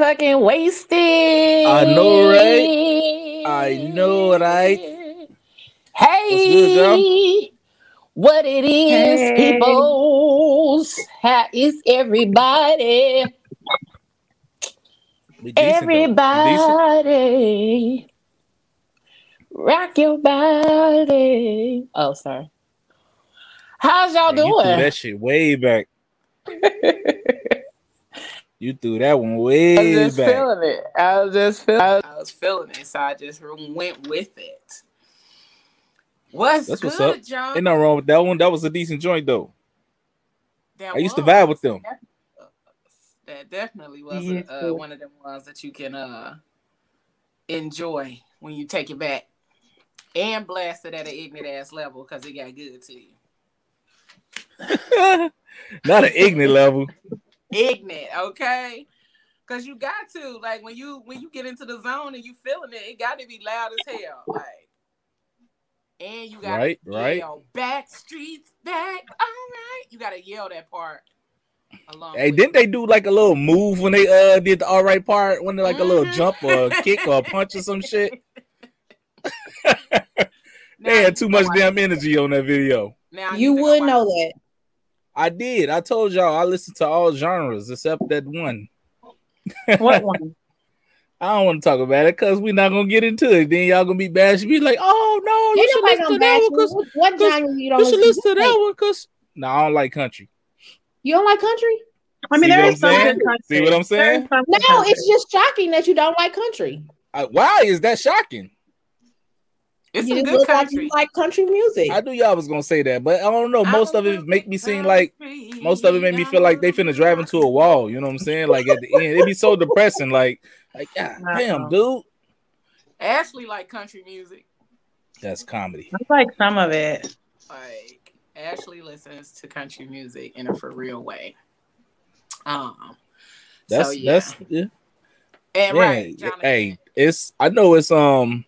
fucking wasted. I know, right? I know, right? Hey, good, what it is, Hey. people? How is everybody? Decent, though. We decent. Everybody, rock your body. Oh, sorry. How's y'all Man, you threw doing? that shit way back. you threw that one way back. I was just back. feeling it. I was just feeling. I was feeling it, so I just went with it. What's That's good, what's up. John? Ain't nothing wrong with that one. That was a decent joint though. That I used to vibe with them. That definitely was Yes, uh, sir. one of them ones that you can uh, enjoy when you take it back and blast it at an ignorant ass level because it got good to you. Not an ignorant level. Ignorant, okay? Because you got to like when you when you get into the zone and you feeling it, it got to be loud as hell, like. And you got Right, to right. yell back streets back. All right, you got to yell that part. Along Hey, didn't it. they do like a little move when they uh did the all right part? When they like a little jump or a kick or a punch or some shit? Now, They had too much damn energy on that video. Now You think would know that. I did. I told y'all I listened to all genres except that one. What one? I don't want to talk about it because we're not gonna get into it. Then y'all gonna be bashing me like, oh no, you Ain't should listen gonna that one you. because What, what 'cause genre you don't you should listen to that one because no, I don't like country. You don't like country? I mean, See there what is some good country. See what I'm saying? No, country. it's just shocking that you don't like country. I, why is that shocking? It's you some good look like you like country music. I knew y'all was gonna say that, but I don't know. Most of don't it make me seem like most of it made me feel like they finna drive into a wall. You know what I'm saying? Like at the end, it'd be so depressing. Like, like, God damn, dude. Ashley like country music. That's comedy. I like some of it. Like Ashley listens to country music in a for real way. Um, That's so, yeah. that's yeah. and Yeah, right, Jonathan. hey, it's I know it's um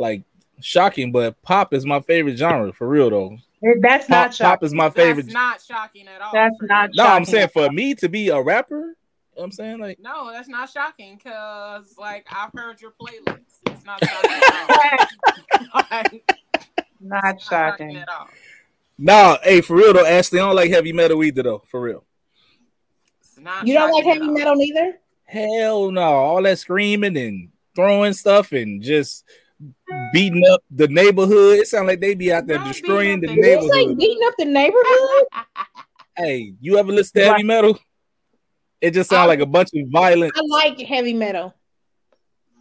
like shocking, but pop is my favorite genre for real though. That's Pop, not pop is my That's favorite. not shocking at all. That's for not you. No, I'm saying for me to be a rapper, you know what I'm saying like No, that's not shocking because like I've heard your playlist. It's not shocking at all. Like, Not it's not shocking. at all. nah, hey, for real though, Ashley, I don't like heavy metal either though, for real. It's not you don't like heavy metal neither? Hell no, all that screaming and throwing stuff and just beating up the neighborhood. It sounds like they be out there Not destroying the beating up the Did you say neighborhood. beating up the neighborhood? Hey, you ever listen to heavy metal? It just sounds like a bunch of violence. I like heavy metal.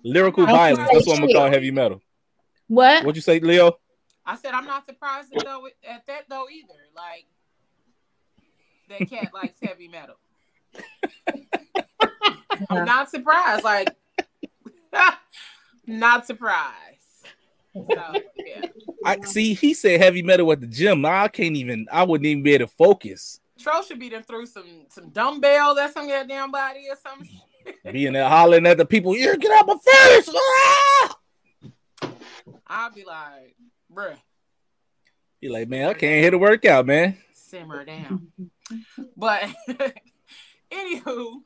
lyrical violence. That's what I'm gonna call heavy metal. What? What you say, Leo? I said I'm not surprised at, though, at that though either. Like that cat likes heavy metal. I'm not surprised. Like not surprised. So yeah. I see. He said heavy metal at the gym. I can't even. I wouldn't even be able to focus. Tro should be them through some some dumbbells at some goddamn body or something. Being there hollering at the people, "You get out my face!" Ah! I'll be like, bruh, He like, man, I can't hit a workout, man. simmer down. but anywho,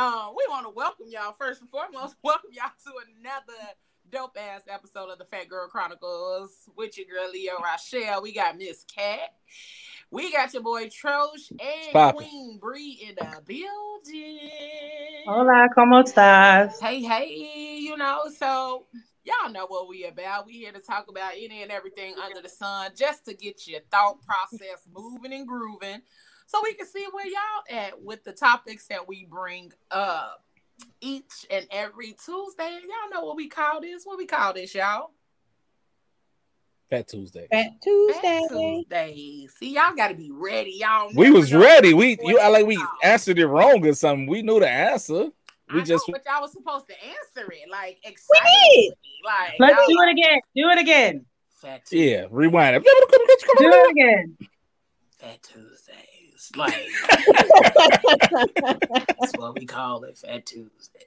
um, we want to welcome y'all first and foremost. Welcome y'all to another dope ass episode of the Phat Girl Chronicles with your girl Leo Rochelle. We got Miss Cat. We got your boy Trosh and poppin'. Queen Bree in the building. Hola, ¿cómo estás? Hey, hey, you know, so y'all know what we about. We here to talk about any and everything under the sun, just to get your thought process moving and grooving, so we can see where y'all at with the topics that we bring up each and every Tuesday. And y'all know what we call this. What we call this, y'all? Fat Tuesday. Fat Fat Tuesday. Tuesday. See, y'all got to be ready. Y'all. We was ready. We before you they act like we answered it wrong or something. We knew the answer. We I just know, but y'all was supposed to answer it like We excited. did. Like Let's y'all do it again. Do it again. Fat Tuesday. yeah. Rewind it. Do it again. Fat Tuesdays. Tuesdays. Like that's what we call it, Fat Tuesday.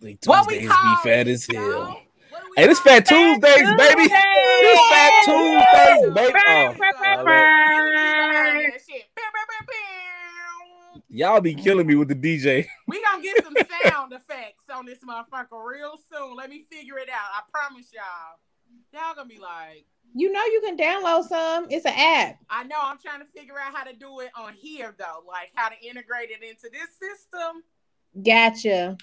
Like What we call be fat it, as hell. y'all? What do we Hey, this call Fat it? Tuesdays, baby. This Fat Tuesdays, baby. There Oh. Y'all be killing me with the DJ. We gonna get some sound effects on this motherfucker real soon. Let me figure it out. I promise y'all. Y'all gonna be like, You know you can download some. It's an app. I know I'm trying to figure out how to do it on here though, like how to integrate it into this system. Gotcha.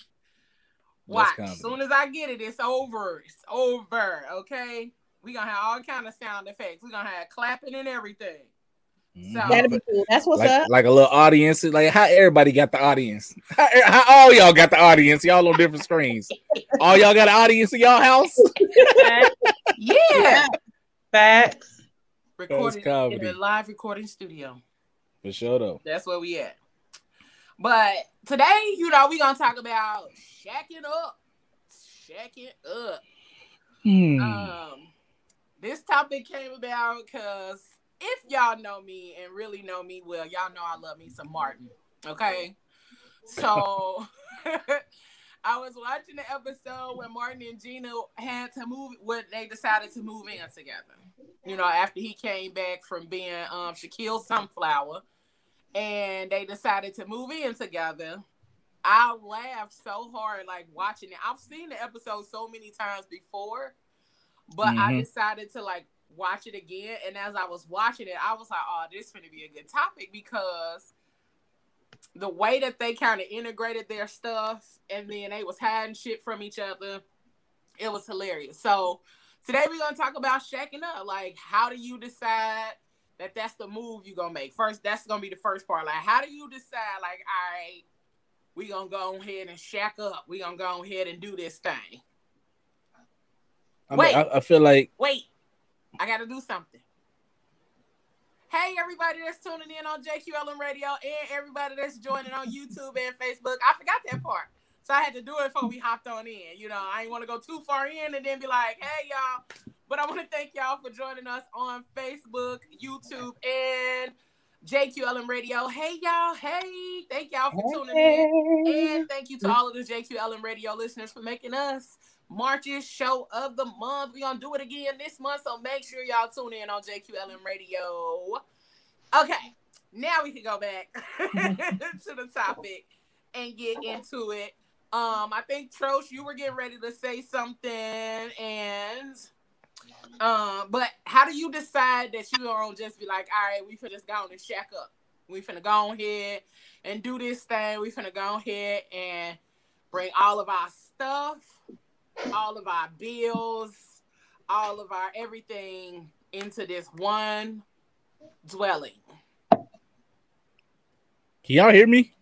Watch. As soon as I get it, it's over. It's over. Okay. We gonna have all kind of sound effects. We gonna have clapping and everything. Mm-hmm. So- That'd be cool. That's what's like, up. like a little audience. Like how everybody got the audience. How, how all y'all got the audience? Y'all on different screens. All y'all got an audience in y'all house? Yeah. Facts. Recording in comedy. a live recording studio. For sure though. That's where we at. But today, you know, we gonna talk about shacking up. Shacking up. Hmm. Um, this topic came about because if y'all know me and really know me well, y'all know I love me some Martin. Okay. So I was watching the episode when Martin and Gina had to move when they decided to move in together. You know, after he came back from being um Shaquille Sunflower and they decided to move in together. I laughed so hard like watching it. I've seen the episode so many times before, but I Mhm. decided to like watch it again. And as I was watching it, I was like, oh, this is gonna be a good topic because the way that they kind of integrated their stuff and then they was hiding shit from each other, it was hilarious. So today we're gonna talk about shacking up. Like, how do you decide that that's the move you're gonna make? First, that's gonna be the first part. Like, how do you decide, like, all right, we gonna go ahead and shack up. We gonna go ahead and do this thing. I, mean, wait. I, I feel like Wait, I gotta do something. Hey, everybody that's tuning in on JQLM Radio and everybody that's joining on YouTube and Facebook. I forgot that part. So I had to do it before we hopped on in. You know, I didn't want to go too far in and then be like, hey, y'all. But I want to thank y'all for joining us on Facebook, YouTube, and JQLM Radio. Hey, y'all. Hey, thank y'all for tuning in. And thank you to all of the JQLM radio listeners for making us March's show of the month. We're gonna do it again this month, so make sure y'all tune in on JQLM radio. Okay, now we can go back to the topic and get into it. Um, I think Trosh, you were getting ready to say something, and um, but how do you decide that you don't just be like, all right, we finna just go on and shack up. We finna go on here and do this thing. We finna go on here and bring all of our stuff, all of our bills, all of our everything into this one dwelling. can y'all hear me?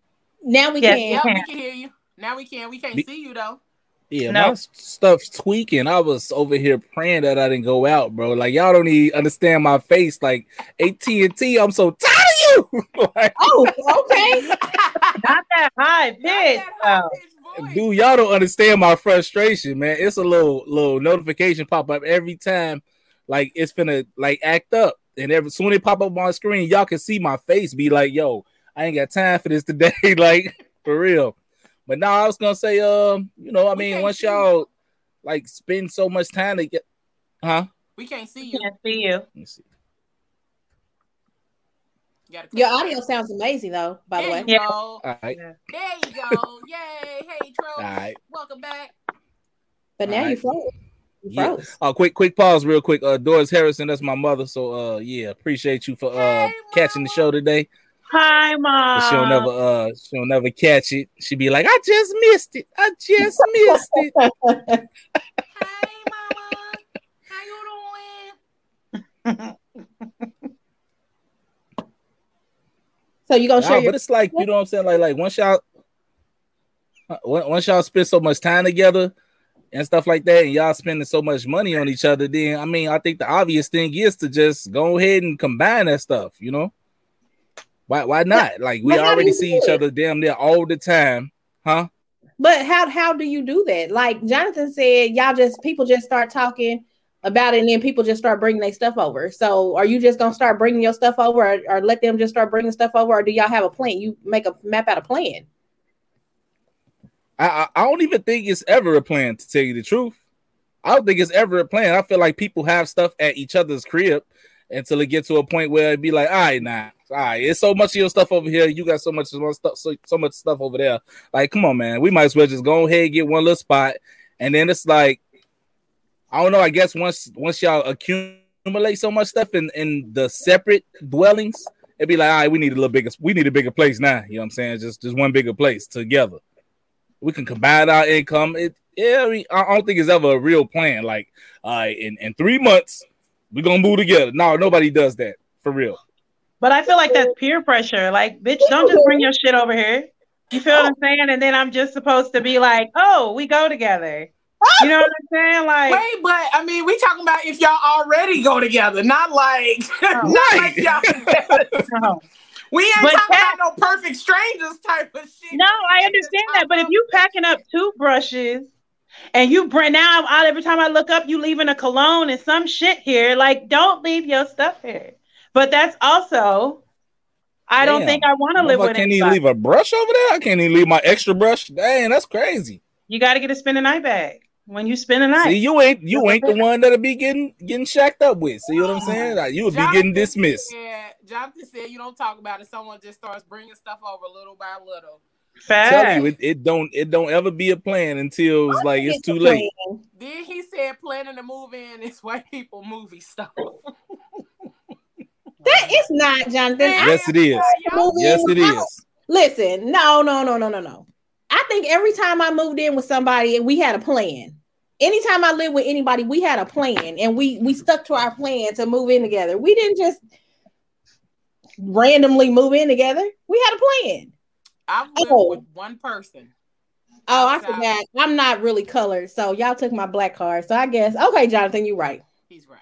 Now we Yes, can. Yep, we can hear you. Now we can. We can't Be- see you though. Yeah, No. my stuff's tweaking. I was over here praying that I didn't go out, bro. Like y'all don't even understand my face. Like AT and T, I'm so tired of you. like, Oh, okay. Not that high Not pitch. That high though. pitched voice. dude, y'all don't understand my frustration, man. It's a little little notification pop up every time, like it's gonna like act up, and every soon it pop up on screen, y'all can see my face. Be like, yo, I ain't got time for this today, like for real. But now I was gonna say, um, you know, I We mean, once you. y'all like spend so much time to get, huh? We can't see you. Can't see you. Let me see. You gotta Your click. audio sounds amazing, though. By the There way, you Yeah. go. All right, There you go. Yay. Hey, Troll. all right. Welcome back. but now you Alright. froze. You Yeah. froze. Oh, quick, quick pause, real quick. Uh, Doris Harrison, that's my mother. So, uh, yeah, appreciate you for uh Hey, catching the show today. Hi, But mom. she'll never uh she'll never catch it. She'd be like, I just missed it. I just missed it. Hey, mama. How you doing? So you gonna Nah, share your but it's like you know what I'm saying. Like like once y'all uh, once y'all spend so much time together and stuff like that, and y'all spending so much money on each other, then I mean, I think the obvious thing is to just go ahead and combine that stuff. You know, why why not? Like we already see each other damn near all the time, huh? But how how do you do that? Like Jonathan said, y'all just people just start talking about it, and then people just start bringing their stuff over. So, are you just gonna start bringing your stuff over, or, or let them just start bringing stuff over, or do y'all have a plan? You make a map out a plan. I, I don't even think it's ever a plan to tell you the truth. I don't think it's ever a plan. I feel like people have stuff at each other's crib until it gets to a point where it'd be like, all right, nah, all right, it's so much of your stuff over here. You got so much stuff, so, so much stuff over there. Like, come on, man. We might as well just go ahead and get one little spot. And then it's like, I don't know. I guess once once y'all accumulate so much stuff in, in the separate dwellings, it'd be like, all right, we need a little bigger, we need a bigger place now. You know what I'm saying? Just just one bigger place together. We can combine our income. It yeah, I, mean, I don't think it's ever a real plan. Like, all right, in, in three months, we're gonna move together. No, nobody does that for real. But I feel like that's peer pressure. Like, bitch, don't just bring your shit over here. You feel what I'm saying? And then I'm just supposed to be like, oh, we go together. You know what I'm saying? Like, Wait, but I mean, we talking about if y'all already go together, not like, not like y'all. no. we ain't But talking that- about no perfect strangers type of shit. No, I understand that. But if you packing up toothbrushes and you bring now I, every time I look up, you leaving a cologne and some shit here, like don't leave your stuff here. But that's also I don't Damn. think I want to live I with can't even leave a brush over there. I can't even leave my extra brush. Dang, that's crazy. You got to get a spend a night bag when you spend a night. See, you ain't you ain't the one that'll be getting getting shacked up with. See what I'm saying? Like, you'll be getting dismissed. Yeah, Jonathan said you don't talk about it. Someone just starts bringing stuff over little by little. Tell you, it, it don't it don't ever be a plan until it's like it's It's too late. plan. Then he said planning to move in is white people movie stuff. That is not, Jonathan. Yes, it is. Yes, in it with- is. Listen, no, no, no, no, no, no. I think every time I moved in with somebody, we had a plan. Anytime I lived with anybody, we had a plan, and we we stuck to our plan to move in together. We didn't just randomly move in together. We had a plan. I've lived Oh. with one person. Oh, I forgot. I'm not really colored, so y'all took my black card. So I guess okay, Jonathan, you're right. He's right.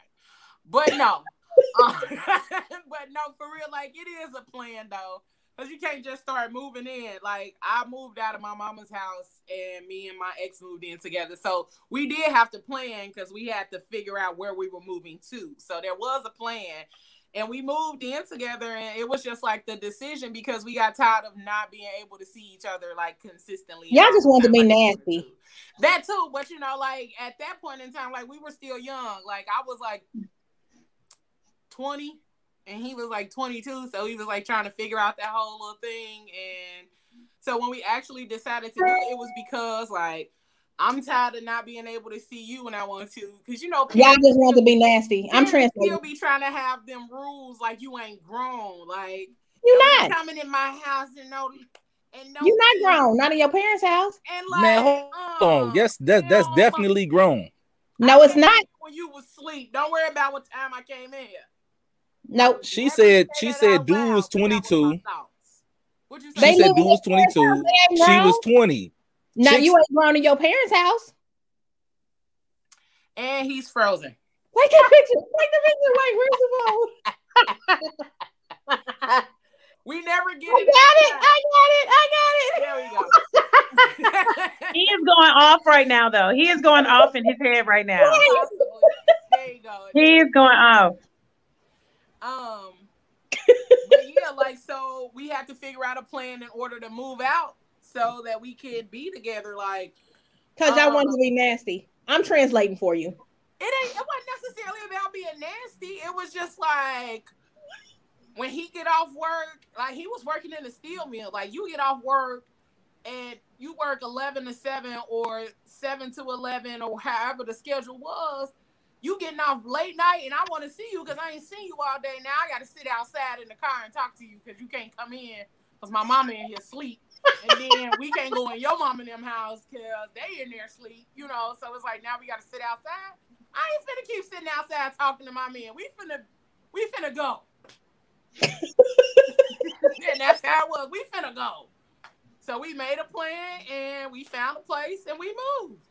But no. Uh, but no, for real, like it is a plan though. Cause you can't just start moving in. Like I moved out of my mama's house and me and my ex moved in together. So we did have to plan because we had to figure out where we were moving to. So there was a plan. And we moved in together and it was just like the decision because we got tired of not being able to see each other like consistently. Y'all just wanted to be Like, nasty. That too, but you know, like at that point in time, like we were still young. Like I was like 20 and he was like 22 so he was like trying to figure out that whole little thing and so when we actually decided to do it it was because like i'm tired of not being able to see you when i want to because you know Y'all just want to be nasty. I'm parents translating. still be trying to have them rules like you ain't grown like You're don't coming in my house and no and no You're not grown. Not in your parents' house. and like Man, hold on. Um, yes, that's that's hell, definitely grown. No, I it's not. when you was asleep don't worry about what time i came in here No, She said she said dude loud, was 'cause that was 22. my. What'd you She say? They said dude was their parents' 22. house. She was 20. Now Chicks- you ain't grown in your parents' house. and he's frozen. Take the picture. Take the picture. Wait, where's the phone? We never get I it. got it. I got it. I got it. There we go. He is going off right now, though. He is going off in his head right now. Possibly. There you go. He is going off. Um, but yeah, like so we had to figure out a plan in order to move out so that we could be together. Like Because y'all Uh, wanted to be nasty. I'm translating for you. it ain't. It wasn't necessarily about being nasty. It was just like when he get off work, like he was working in the steel mill. Like you get off work and you work eleven to seven or seven to eleven or however the schedule was. You getting off late night and I want to see you because I ain't seen you all day. Now I got to sit outside in the car and talk to you because you can't come in because my mama in here sleep. and then we can't go in your mom and them house because they in there sleep, you know. So it's like now we got to sit outside. I ain't finna keep sitting outside talking to my man. We finna, we finna go. and that's how it was. We finna go. So we made a plan and we found a place and we moved.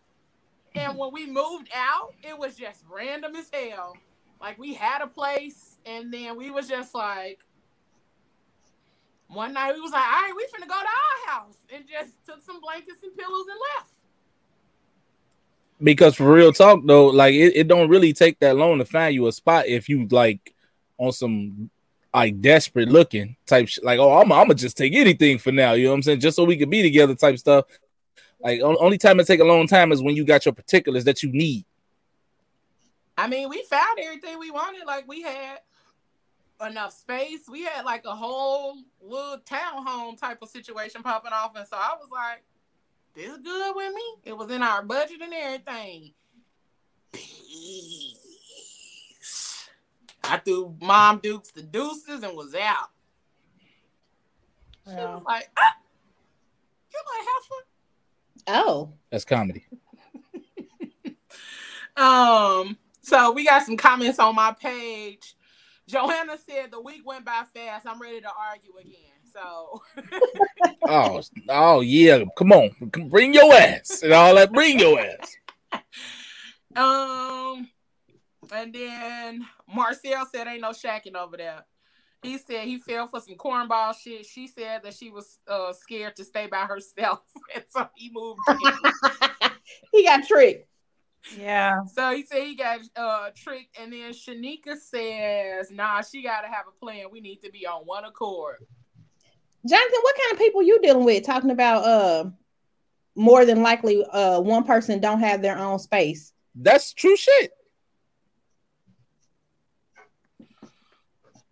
And when we moved out, it was just random as hell. Like we had a place and then we was just like, one night we was like, all right, we finna go to our house and just took some blankets and pillows and left. because for real talk though, like it, it don't really take that long to find you a spot if you like on some like desperate looking type sh- like oh I'm I'm gonna just take anything for now, you know what I'm saying? Just so we can be together type stuff. Like only time it take a long time is when you got your particulars that you need. I mean, we found everything we wanted. Like we had enough space. We had like a whole little townhome type of situation popping off, and so I was like, "This is good with me." It was in our budget and everything. Peace. I threw Mom Dukes the deuces and was out. She was like, ah, "You like Heifer?" Oh, That's comedy. Um, so we got some comments on my page. Joanna said the week went by fast. I'm ready to argue again. So Oh, oh yeah, come on, bring your ass and all that. Bring your ass. um and then Marcel said ain't no shacking over there. He said he fell for some cornball shit. She said that she was uh, scared to stay by herself, and so he moved. he got tricked. Yeah. so he said he got uh, tricked, and then Shanika says, "Nah, she got to have a plan. We need to be on one accord." Jonathan, what kind of people you dealing with? Talking about uh more than likely uh one person don't have their own space. That's true shit.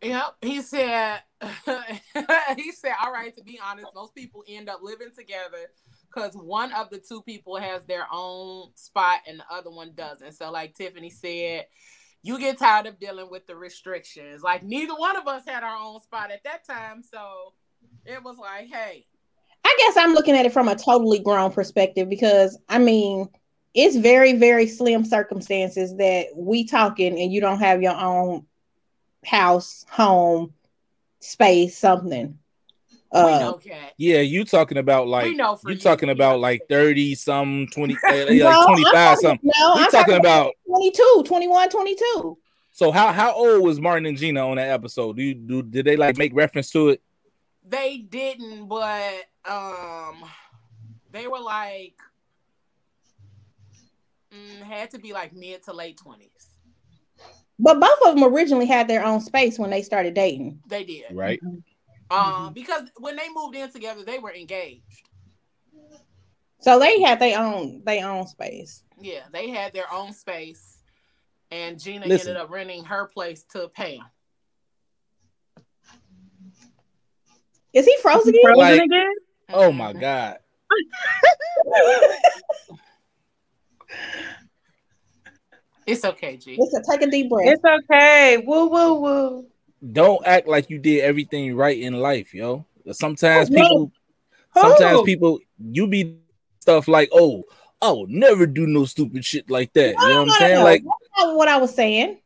Yep. He said he said, all right, to be honest, most people end up living together because one of the two people has their own spot and the other one doesn't. So, like Tiffany said, you get tired of dealing with the restrictions. Like neither one of us had our own spot at that time. So it was like, hey, I guess I'm looking at it from a totally grown perspective because I mean, it's very, very slim circumstances that we talking and you don't have your own house, home, space, something. we Uh, know cat. Yeah, you talking about like we know for you you, talking yeah. about like 30 some 20 uh, like no, I'm 25 something. No, We I'm talking about 22, 21, 22. so how how old was Martin and Gina on that episode? Do you do did they like make reference to it? They didn't, but um, they were like mm, had to be like mid to late twenties. But both of them originally had their own space when they started dating. They did, Right. um, because when they moved in together, they were engaged. So they had their own their own space. Yeah, they had their own space, and Gina Listen. ended up renting her place to Pam. Is he frozen again? Frozen Like- again? Oh my god. It's okay, G. Listen, take a deep breath. It's okay. Woo woo woo. Don't act like you did everything right in life, yo. Sometimes Oh, people Who? sometimes people you be stuff like, oh, I will never do no stupid shit like that. You know what I'm saying? Like That's not what I was saying.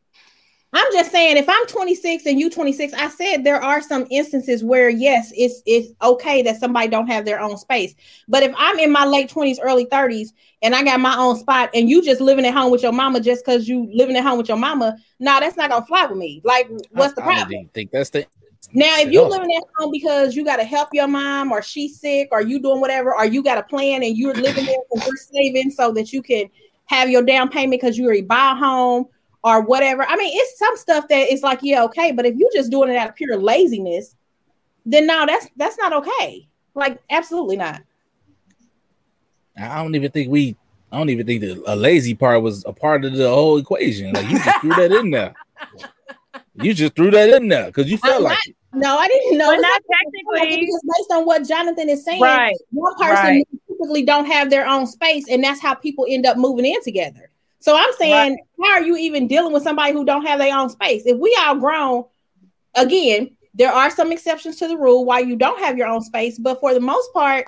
I'm just saying if I'm 26 and you 26, I said there are some instances where yes, it's it's okay that somebody don't have their own space. But if I'm in my late 20s, early 30s, and I got my own spot, and you just living at home with your mama just because you living at home with your mama, nah, that's not gonna fly with me. Like, what's the I, I problem? didn't think that's the Now, if you living at home because you got to help your mom, or she's sick, or you doing whatever, or you got a plan and you're living there because you're saving so that you can have your down payment because you already buy a home or whatever. I mean, it's some stuff that it's like, yeah, okay, but if you're just doing it out of pure laziness, then no, that's that's not okay. Like, absolutely not. I don't even think we I don't even think the a lazy part was a part of the whole equation. Like you just threw that in there. You just threw that in there because you felt I'm like not- it. No, I didn't know. But not like- technically. it's based on what Jonathan is saying. Right. one person Right. typically don't have their own space, and that's how people end up moving in together. So I'm saying, how are you even dealing with somebody who don't have their own space? If we all grown, again, there are some exceptions to the rule why you don't have your own space, but for the most part,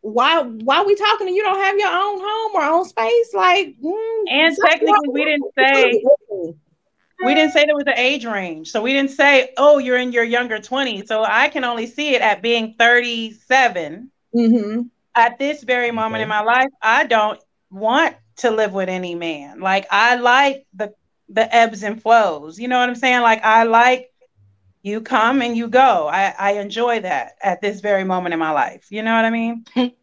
why why we talking and you don't have your own home or own space? Like, mm, And something technically, we didn't say we didn't say there was an age range. So we didn't say, oh, you're in your younger 20s. So I can only see it at being 37. hmm At this very moment Okay. in my life, I don't want to live with any man. Like I like the the ebbs and flows. You know what I'm saying? Like I like you come and you go. I, I enjoy that at this very moment in my life. You know what I mean?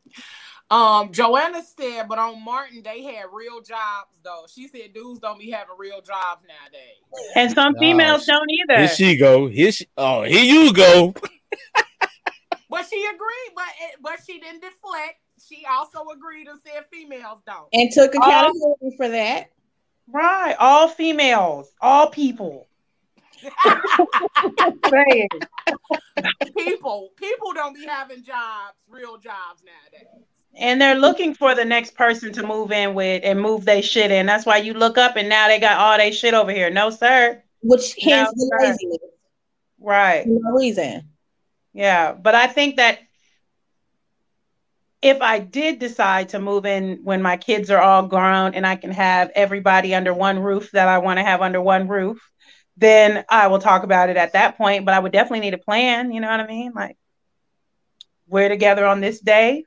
Um, Joanna said, but on Martin, they had real jobs though. She said dudes don't be having real jobs nowadays. And some females sh- don't either. Here she go. Here she. Oh, here you go. But she agreed, but it, but she didn't deflect. She also agreed and said females don't. And took accountability for that. Right. All females, all people. People, people don't be having jobs, real jobs nowadays. and they're looking for the next person to move in with and move their shit in. That's why you look up and now they got all their shit over here. No, sir. Which hence No, the sir. laziness. Right. No reason. Yeah. But I think that if I did decide to move in when my kids are all grown and I can have everybody under one roof that I want to have under one roof, then I will talk about it at that point. But I would definitely need a plan. You know what I mean? Like, we're together on this day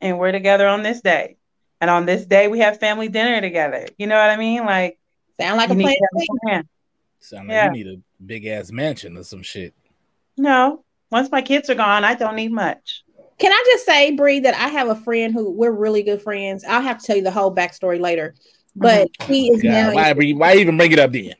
and we're together on this day. And on this day, we have family dinner together. You know what I mean? Like, Sound like a plan. to have a plan. Sound like Yeah. you need a big ass mansion or some shit. No, once my kids are gone, I don't need much. Can I just say, Bree, that I have a friend who we're really good friends. I'll have to tell you the whole backstory later. But mm-hmm. he is now why, bring- why even bring it up then?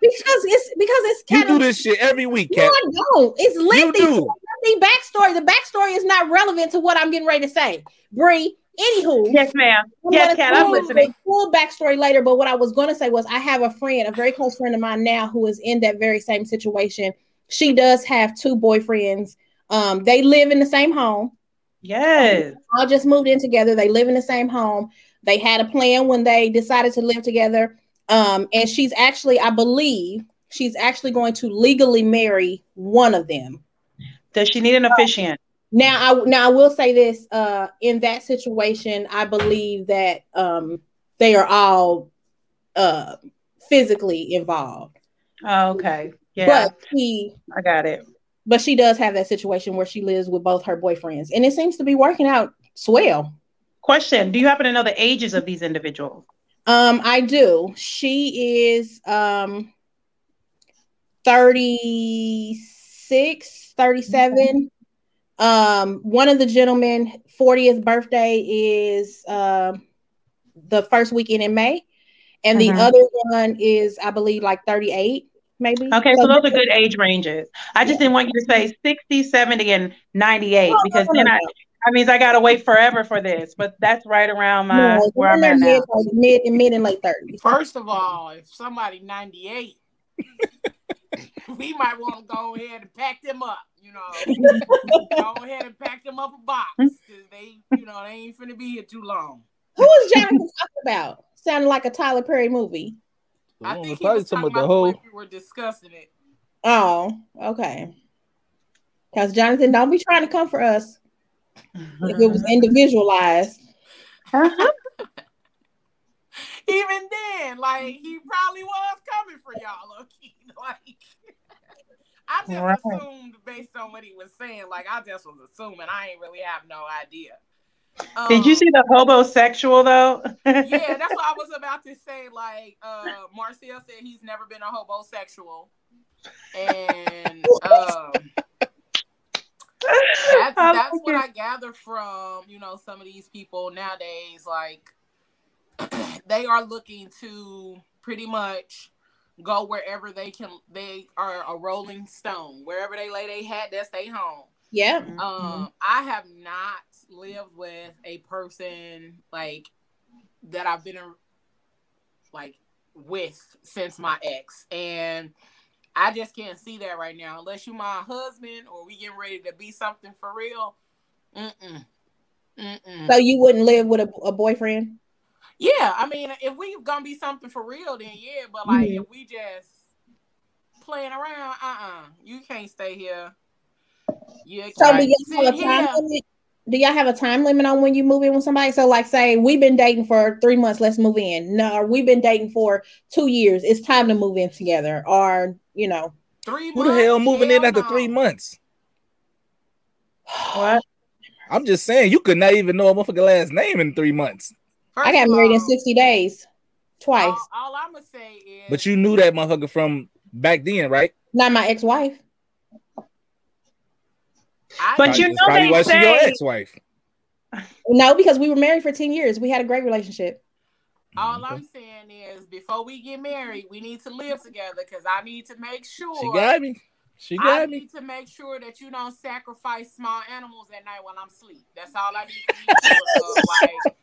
because it's because it's You kind do this shit every week, no, Cat. I don't. It's You lengthy. do. The backstory. The backstory is not relevant to what I'm getting ready to say. Bree, anywho, Yes, ma'am. I'm Yes, gonna Kat, I'm listening. Full backstory later, but what I was going to say was I have a friend, a very close friend of mine now, who is in that very same situation. She does have two boyfriends. Um, they live in the same home. Yes. All just moved in together. They live in the same home. They had a plan when they decided to live together. Um, and she's actually, I believe, she's actually going to legally marry one of them. Does she need an officiant? Now, I now I will say this: uh, in that situation, I believe that um, they are all uh, physically involved. Oh, okay. Yeah, But she, I got it. But she does have that situation where she lives with both her boyfriends, and it seems to be working out swell. Question: Do you happen to know the ages of these individuals? Um, I do. She is um 36, 37. Um, one of the gentlemen 40th birthday is um the first weekend in May, and the Mhm. other one is, I believe, like 38, maybe. Okay, so those are good age ranges. I just didn't want you to say 60, 70, and 98 No, no, because no, then no, I that means I gotta wait forever for this. But that's right around my No, where I'm they're at now. mid, like, mid, mid and late 30s. First of all, if somebody 98, we might want to go ahead and pack them up, you know. go ahead and pack them up a box. Hmm? Cause they, you know, they ain't finna be here too long. Who is Jonathan talking about? Sounded like a Tyler Perry movie. I Oh, think he probably was talking talking about about the the whole. we were discussing it. Oh, okay. Because Jonathan, don't be trying to come for us. If it was individualized. Even then, like he probably was coming for y'all, okay? Like I just Right. assumed based on what he was saying, like I just was assuming. I ain't really have no idea. Did you Um, see the homosexual though? yeah, that's what I was about to say. Like, uh, Marcel said he's never been a homosexual, and um, that's that's what. I gather from you know some of these people nowadays. Like, they are looking to pretty much go wherever they can. They are a rolling stone. Wherever they lay their hat, that's their home. Yeah. Mm-hmm. Um, I have not lived with a person like that I've been in, like with since my ex, and I just can't see that right now. Unless you my husband or we getting ready to be something for real. Mm-mm. Mm-mm. So you wouldn't live with a, a boyfriend? Yeah, I mean, if we gonna be something for real, then yeah. But like, Mhm. if we just playing around, uh, uh you can't stay here. You So can't do y'all have sit a time limit? Do y'all have a time limit on when you move in with somebody? So, like, say we've been dating for three months, let's move in. No, or we've been dating for two years. It's time to move in together. Or you know, Three Who the hell months? moving in after no. three months? what? I'm just saying, you could not even know a motherfucker last name in three months. First I got of married in sixty days, twice. All, all I'm gonna say is, But you knew that motherfucker from back then, right? Not my ex-wife. I, But you That's know probably they why she your ex-wife. No, because we were married for 10 years. We had a great relationship. Mm-hmm. All I'm saying is, before we get married, we need to live together because I need to make sure. She got me. She I got me. need to make sure that you don't sacrifice small animals at night while I'm asleep. That's all I need to be sure.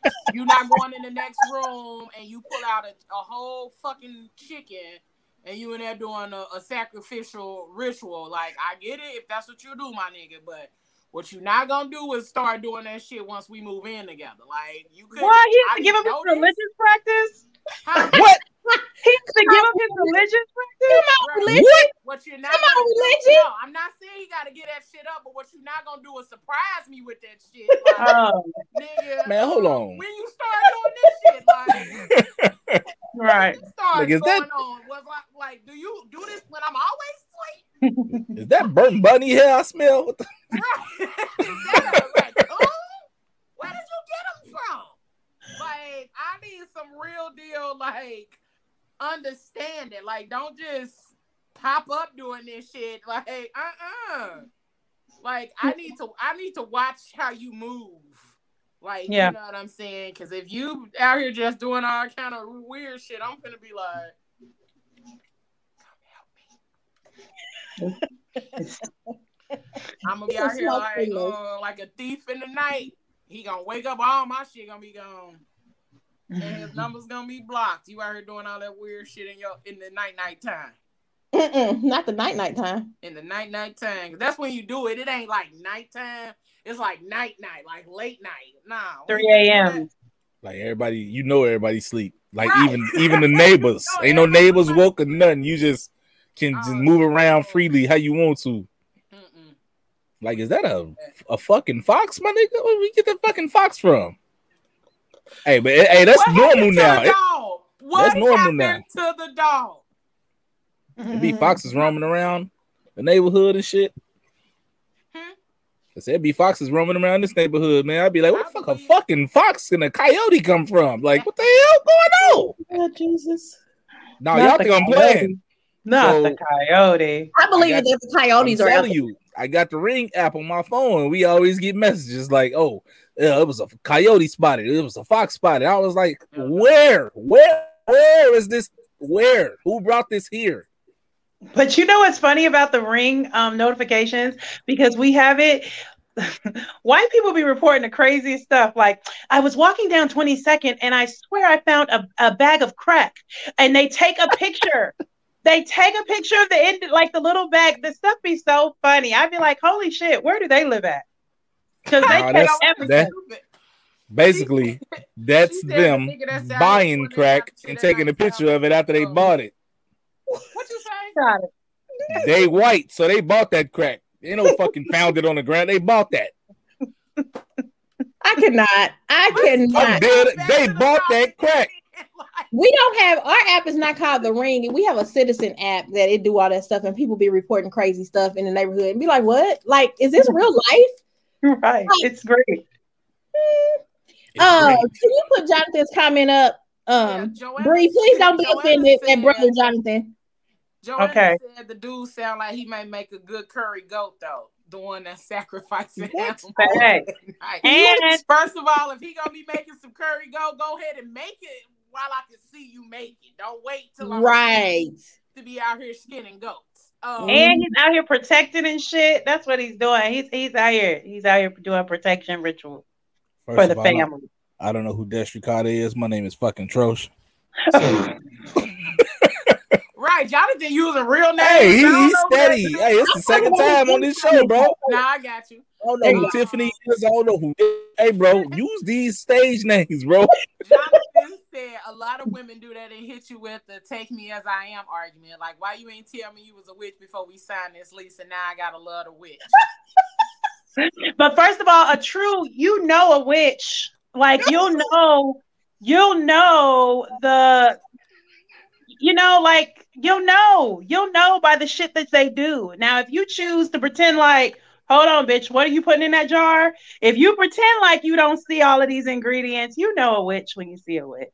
Like, you're not going in the next room and you pull out a, a whole fucking chicken and you in there doing a, a sacrificial ritual. Like, I get it if that's what you do, my nigga, but what you're not gonna do is start doing that shit once we move in together. Like, you could. Why he has I to give up didn't his religious practice? Huh? What? He has to give up his religious practice? Right. What? What you're not Come on, gonna do- religion. No, I'm not saying you gotta get that shit up, but what you're not gonna do is surprise me with that shit. Like, Oh, nigga, Man, hold on. When you start doing this shit, like right. you start Like, is going that- on. Was like, like, do you do this when I'm always asleep? Is that burnt bunny hair I smell? What the- Right? That a raccoon? Where did you get them from? Like, I need some real deal, like understanding. Like, don't just pop up doing this shit. Like, uh, uh Like, I need to, I need to watch how you move. Like, Yeah. you know what I'm saying? Because if you out here just doing all kind of weird shit, I'm gonna be like, I'm gonna be out here like, uh, like a thief in the night. He gonna wake up, all my shit gonna be gone, and his mm-hmm. number's gonna be blocked. You out here doing all that weird shit in your in the night night time. Mm-mm, not the night night time. In the night night time, that's when you do it. It ain't like nighttime. It's like night night, like late night. Nah, 3 a.m. Like everybody, you know everybody sleep. Like Right. even even the neighbors. No, Ain't no neighbors sleep. woke or nothing. You just can just Oh, move around freely how you want to. Mm-mm. Like, is that a a fucking fox, my nigga? Where we get the fucking fox from? Hey, but hey, that's What normal now. the It, dog? What that's normal happened now. to the dog? it be foxes roaming around the neighborhood and shit. Hmm? I said, be foxes roaming around this neighborhood, man. I'd be like, where the fuck a fucking fox and a coyote come from? Like, what the hell going on? Oh, Jesus. No, Not y'all the think I'm playing. Not So- the coyote. I believe I got- that the coyotes I'm are out telling you, I got the Ring app on my phone, we always get messages like, "Oh, yeah, it was a coyote spotted. It was a fox spotted." I was like, "Where? Where? Where is this? Where? Who brought this here?" But you know what's funny about the ring um, notifications? Because we have it. White people be reporting the craziest stuff. Like, I was walking down 22nd and I swear I found a, a bag of crack. And they take a picture. they take a picture of the end, like the little bag. The stuff be so funny. I'd be like, holy shit, where do they live at? Because they Nah, catch that's- everything. that- Basically, that's them that's buying crack and taking a picture of it after they Oh. bought it. What you say? Got it. They white, so they bought that crack. They no fucking found it on the ground. They bought that. I cannot. I cannot. dead. They bought that crack. We don't have our app is not called the ring. We have a citizen app that it do all that stuff, and people be reporting crazy stuff in the neighborhood and be like, "What? Like, is this hmm. real life?" Right. It's great. It's Uh, can you put Jonathan's comment up? Um, Joanna Bree, please don't be Joanna offended said- at brother Jonathan. Joanna Okay. said the dude sound like he might make a good curry goat though. The one that's sacrificing What? animals Fact. at. And First of all, if he gonna be making some curry goat, go ahead and make it while I can see you make it. Don't wait till I'm Right. to be out here skinning goats. Um, And he's out here protecting and shit. That's what he's doing. He's he's out here. He's out here doing protection ritual First for of the all, I- family. I don't know who Destricata is. My name is fucking Trosh. right, Jonathan using real names. Hey, he, I don't he's know who that steady. Hey, it's the second time on this show, bro. Nah, I got you. I don't know who Tiffany is. I don't know who. Hey, bro, use these stage names, bro. Jonathan said a lot of women do that and hit you with the "take me as I am" argument. Like, why you ain't tell me you was a witch before we signed this lease, and now I gotta love the witch. But first of all, a true, you know, a witch. Like you'll know, you'll know the, you know, like you'll know, you'll know by the shit that they do. Now, if you choose to pretend like, hold on, bitch, what are you putting in that jar? If you pretend like you don't see all of these ingredients, you know a witch when you see a witch.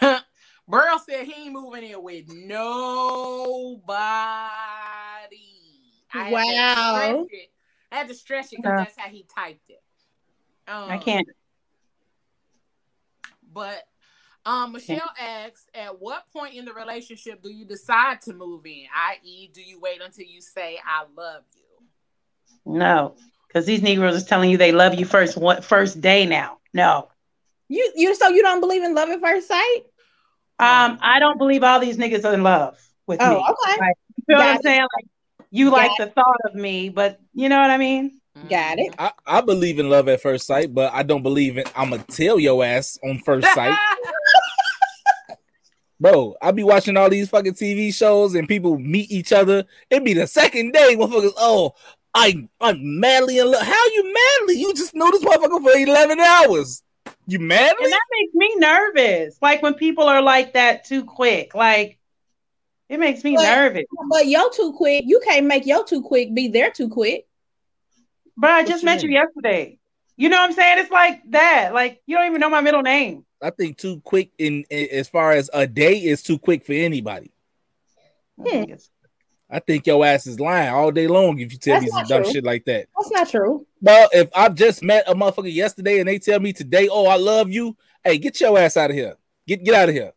Burl said he ain't moving in with nobody. I Wow. I had to stretch it because Uh. that's how he typed it. Um, I can't. But um, Michelle asks, at what point in the relationship do you decide to move in? I.e., do you wait until you say "I love you"? No, because these Negroes is telling you they love you first one first day now. No. You you so you don't believe in love at first sight? Um, I don't believe all these niggas are in love with Oh, me. okay. Like, you feel what I'm it. saying? Like you like Got the thought of me, but you know what I mean? Got it. I, I believe in love at first sight, but I don't believe in I'm gonna tell your ass on first sight. Bro, I be watching all these fucking TV shows and people meet each other. It'd be the second day, motherfuckers. Oh, I I'm madly in love. How you madly? You just know this motherfucker for 11 hours. You madly? And that makes me nervous. Like when people are like that too quick. Like it makes me But- nervous. But yo too quick. You can't make yo too quick be there too quick. But I just you met you yesterday. You know what I'm saying? It's like that. Like you don't even know my middle name. I think too quick in, in as far as a day is too quick for anybody. Hmm. I think your ass is lying all day long if you tell That's me some dumb true. shit like that. That's not true. Well, if I've just met a motherfucker yesterday and they tell me today, oh, I love you, hey, get your ass out of here. Get get out of here.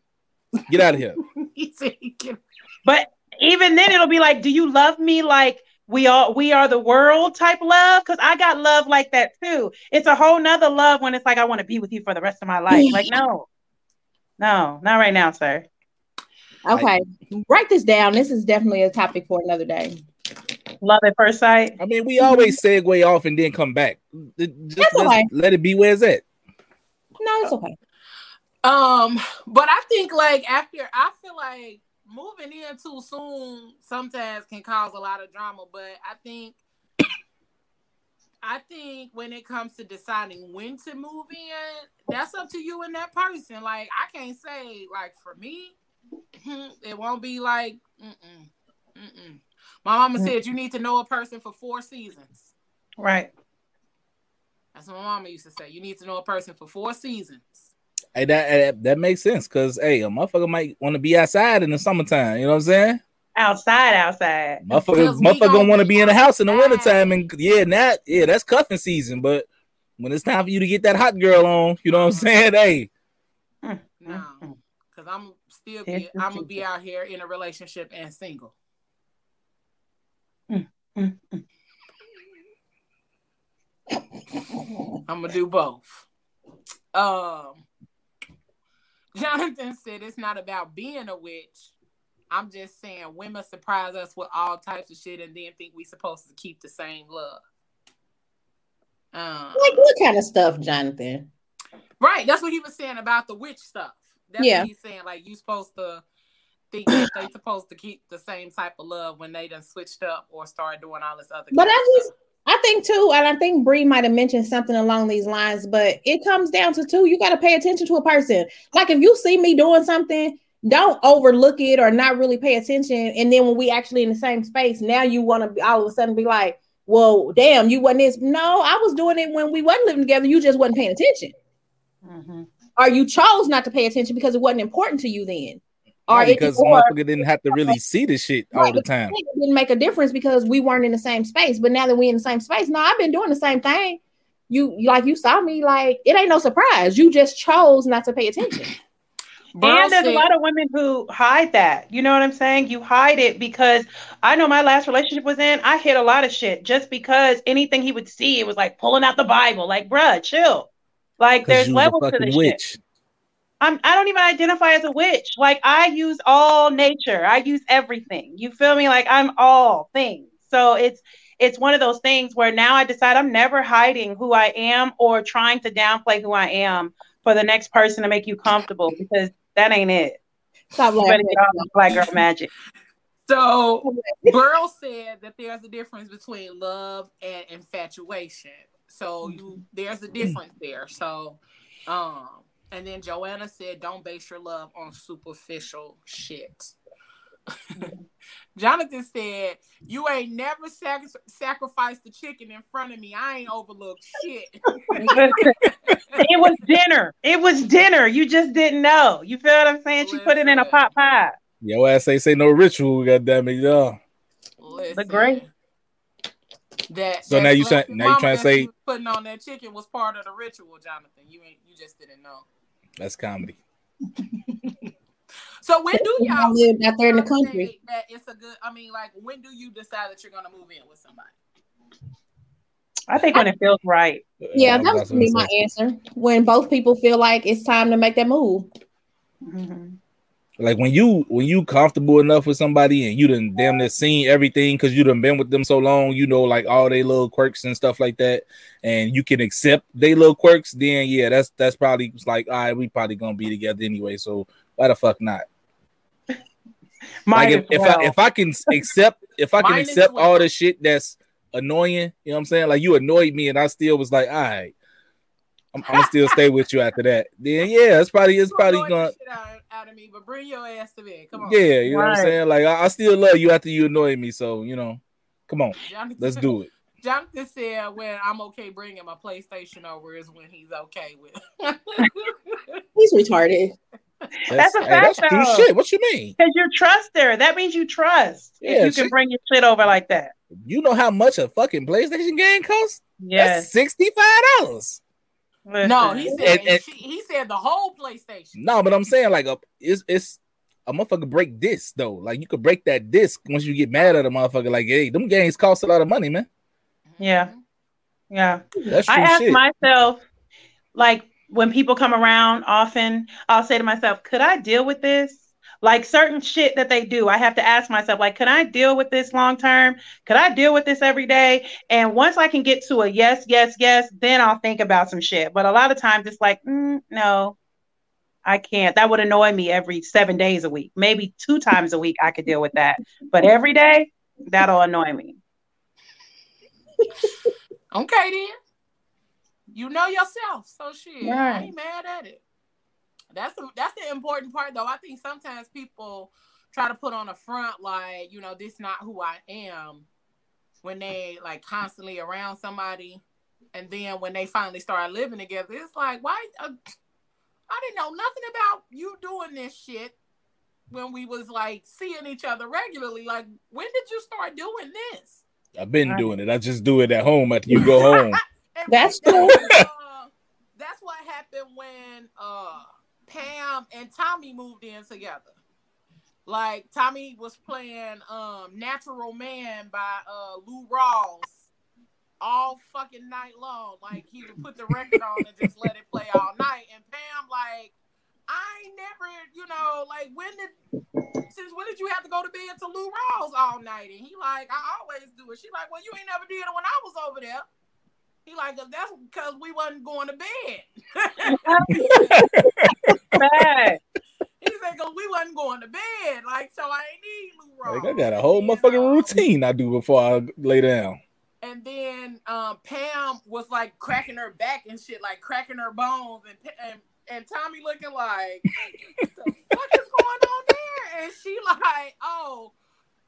Get out of here. He said he can- But even then it'll be like, do you love me like we are we are the world type love? Because I got love like that too. It's a whole nother love when it's like I want to be with you for the rest of my life. Like, no. No, not right now, sir. Okay. Write this down. This is definitely a topic for another day. Love at first sight. I mean, we always segue off and then come back. Just That's let's- okay. let it be where it's at. No, it's okay. Um, but I think like after I feel like moving in too soon sometimes can cause a lot of drama, but I think I think when it comes to deciding when to move in, that's up to you and that person. Like I can't say like for me, Mm-hmm. it won't be like mm-mm, mm-mm. My mama mm. said you need to know a person for four seasons. Right. That's what my mama used to say. You need to know a person for four seasons. Hey, that that, that makes sense because hey, a motherfucker might want to be outside in the summertime. You know what I'm saying? Outside, outside. Motherfucker, Because we motherfucker gonna gonna want to be be in the house in the wintertime. And yeah, now yeah, that's cuffing season. But when it's time for you to get that hot girl on, you know what I'm saying? Hey, No, because I'm still be I'm gonna be out here in a relationship and single. Mm-mm. I'm gonna do both. Um, Jonathan said it's not about being a witch. I'm just saying women surprise us with all types of shit and then think we supposed to keep the same love. Um, Like what kind of stuff, Jonathan? right, that's what he was saying about the witch stuff. That's Yeah. what he's saying. Like you supposed to think that they supposed to keep the same type of love when they done switched up or started doing all this other. But I just. I think too, and I think Bree might have mentioned something along these lines, but it comes down to two, you got to pay attention to a person. Like if you see me doing something, don't overlook it or not really pay attention. And then when we actually in the same space, now you want to be all of a sudden be like, well, damn, you wasn't this. No, I was doing it when we wasn't living together. You just wasn't paying attention. Mhm. Or you chose not to pay attention because it wasn't important to you then. Or Or it, because or motherfucker didn't have to really see the shit all Right, the time. it didn't make a difference because we weren't in the same space. But now that we're in the same space, no, I've been doing the same thing. You like you saw me, like it ain't no surprise. You just chose not to pay attention. Burl and there's a lot of women who hide that. You know what I'm saying? You hide it because I know my last relationship was in, I hid a lot of shit just because anything he would see, it was like pulling out the Bible. Like, bruh, chill. Like, there's you a levels to fucking this shit. witch. I'm, I don't even identify as a witch. Like, I use all nature, I use everything. You feel me? Like, I'm all things. So it's, it's one of those things where now I decide I'm never hiding who I am or trying to downplay who I am for the next person to make you comfortable because that ain't it. Stop You better laughing. get off the black girl magic. So Burl said that there's a difference between love and infatuation. So mm-hmm. you there's a mm-hmm. difference there. So um and then Joanna said don't base your love on superficial shit. Mm-hmm. Jonathan said, "You ain't never sac- sacrificed the chicken in front of me. I ain't overlooked shit." it was dinner. It was dinner. You just didn't know. You feel what I'm saying? She put it in a Listen. pot pie. Yo ass say say no ritual, goddamn it, y'all. Listen, The great. That, So that now you slap try- now you mama trying to say- putting on that chicken was part of the ritual, Jonathan. You ain't you just didn't know. That's comedy. So when do y'all lived out there in the country. That it's a good. I mean, like when do you decide that you're gonna move in with somebody? I think when it feels right. Yeah, I'm that about was to me my answer. When both people feel like it's time to make that move. Mhm. Like when you when you comfortable enough with somebody and you done damn near seen everything because you done been with them so long, you know like all their little quirks and stuff like that, and you can accept they little quirks, then yeah, that's that's probably like all right, we probably gonna be together anyway. So why the fuck not? Like if, if well. I if I can accept if I can as accept well. all the shit that's annoying, you know what I'm saying? Like you annoyed me and I still was like, all right, I'm, I'm gonna still stay with you after that. Then yeah, it's probably it's probably gonna out, out of me, but bring your ass to bed. Come on. yeah, you know what I'm saying? Like I, I still love you after you annoy me, so you know, come on, Jonathan, let's do it. Jonathan said when I'm okay bringing my PlayStation over is when he's okay with. He's retarded. That's a hey, fact, that's though. shit. What you mean? Because you trust her. That means you trust. Yeah, if you can bring your shit over like that. You know how much a fucking PlayStation game costs? Yes. Sixty five dollars. No, he said And- and- she, he said the whole PlayStation. No, but I'm saying like a it's it's a motherfucker break disc though. Like you could break that disc once you get mad at a motherfucker. Like, hey, them games cost a lot of money, man. Yeah. Yeah. That's true I ask shit. myself, like when people come around often, I'll say to myself, could I deal with this? Like certain shit that they do, I have to ask myself, like, can I deal with this long term? Could I deal with this every day? And once I can get to a yes, yes, yes, then I'll think about some shit. But a lot of times it's like, mm, no, I can't. That would annoy me every seven days a week. Maybe two times a week I could deal with that. But every day, that'll annoy me. Okay then. You know yourself, so shit. I ain't mad at it. That's the that's the important part though. I think sometimes people try to put on a front like, you know, this not who I am when they like constantly around somebody. And then when they finally start living together, it's like, why uh, I didn't know nothing about you doing this shit when we was like seeing each other regularly. Like, when did you start doing this? I've been Right. doing it. I just do it at home after you go home. That's that's, true. uh, that's what happened when uh, Pam and Tommy moved in together. Like Tommy was playing um, "Natural Man" by uh, Lou Rawls all fucking night long. Like he would put the record on and just let it play all night. And Pam, like, I ain't never, you know, like when did since when did you have to go to bed to Lou Rawls all night? And he like, I always do it. She like, well, you ain't never did it when I was over there. He like, that's because we wasn't going to bed. Bad. he said, because we wasn't going to bed. Like, so I ain't need Lou Rawls. Like I got a whole motherfucking routine I do before I lay down. And then um, Pam was like cracking her back and shit, like cracking her bones, and and, and Tommy looking like, what the fuck is going on there? And she like, oh,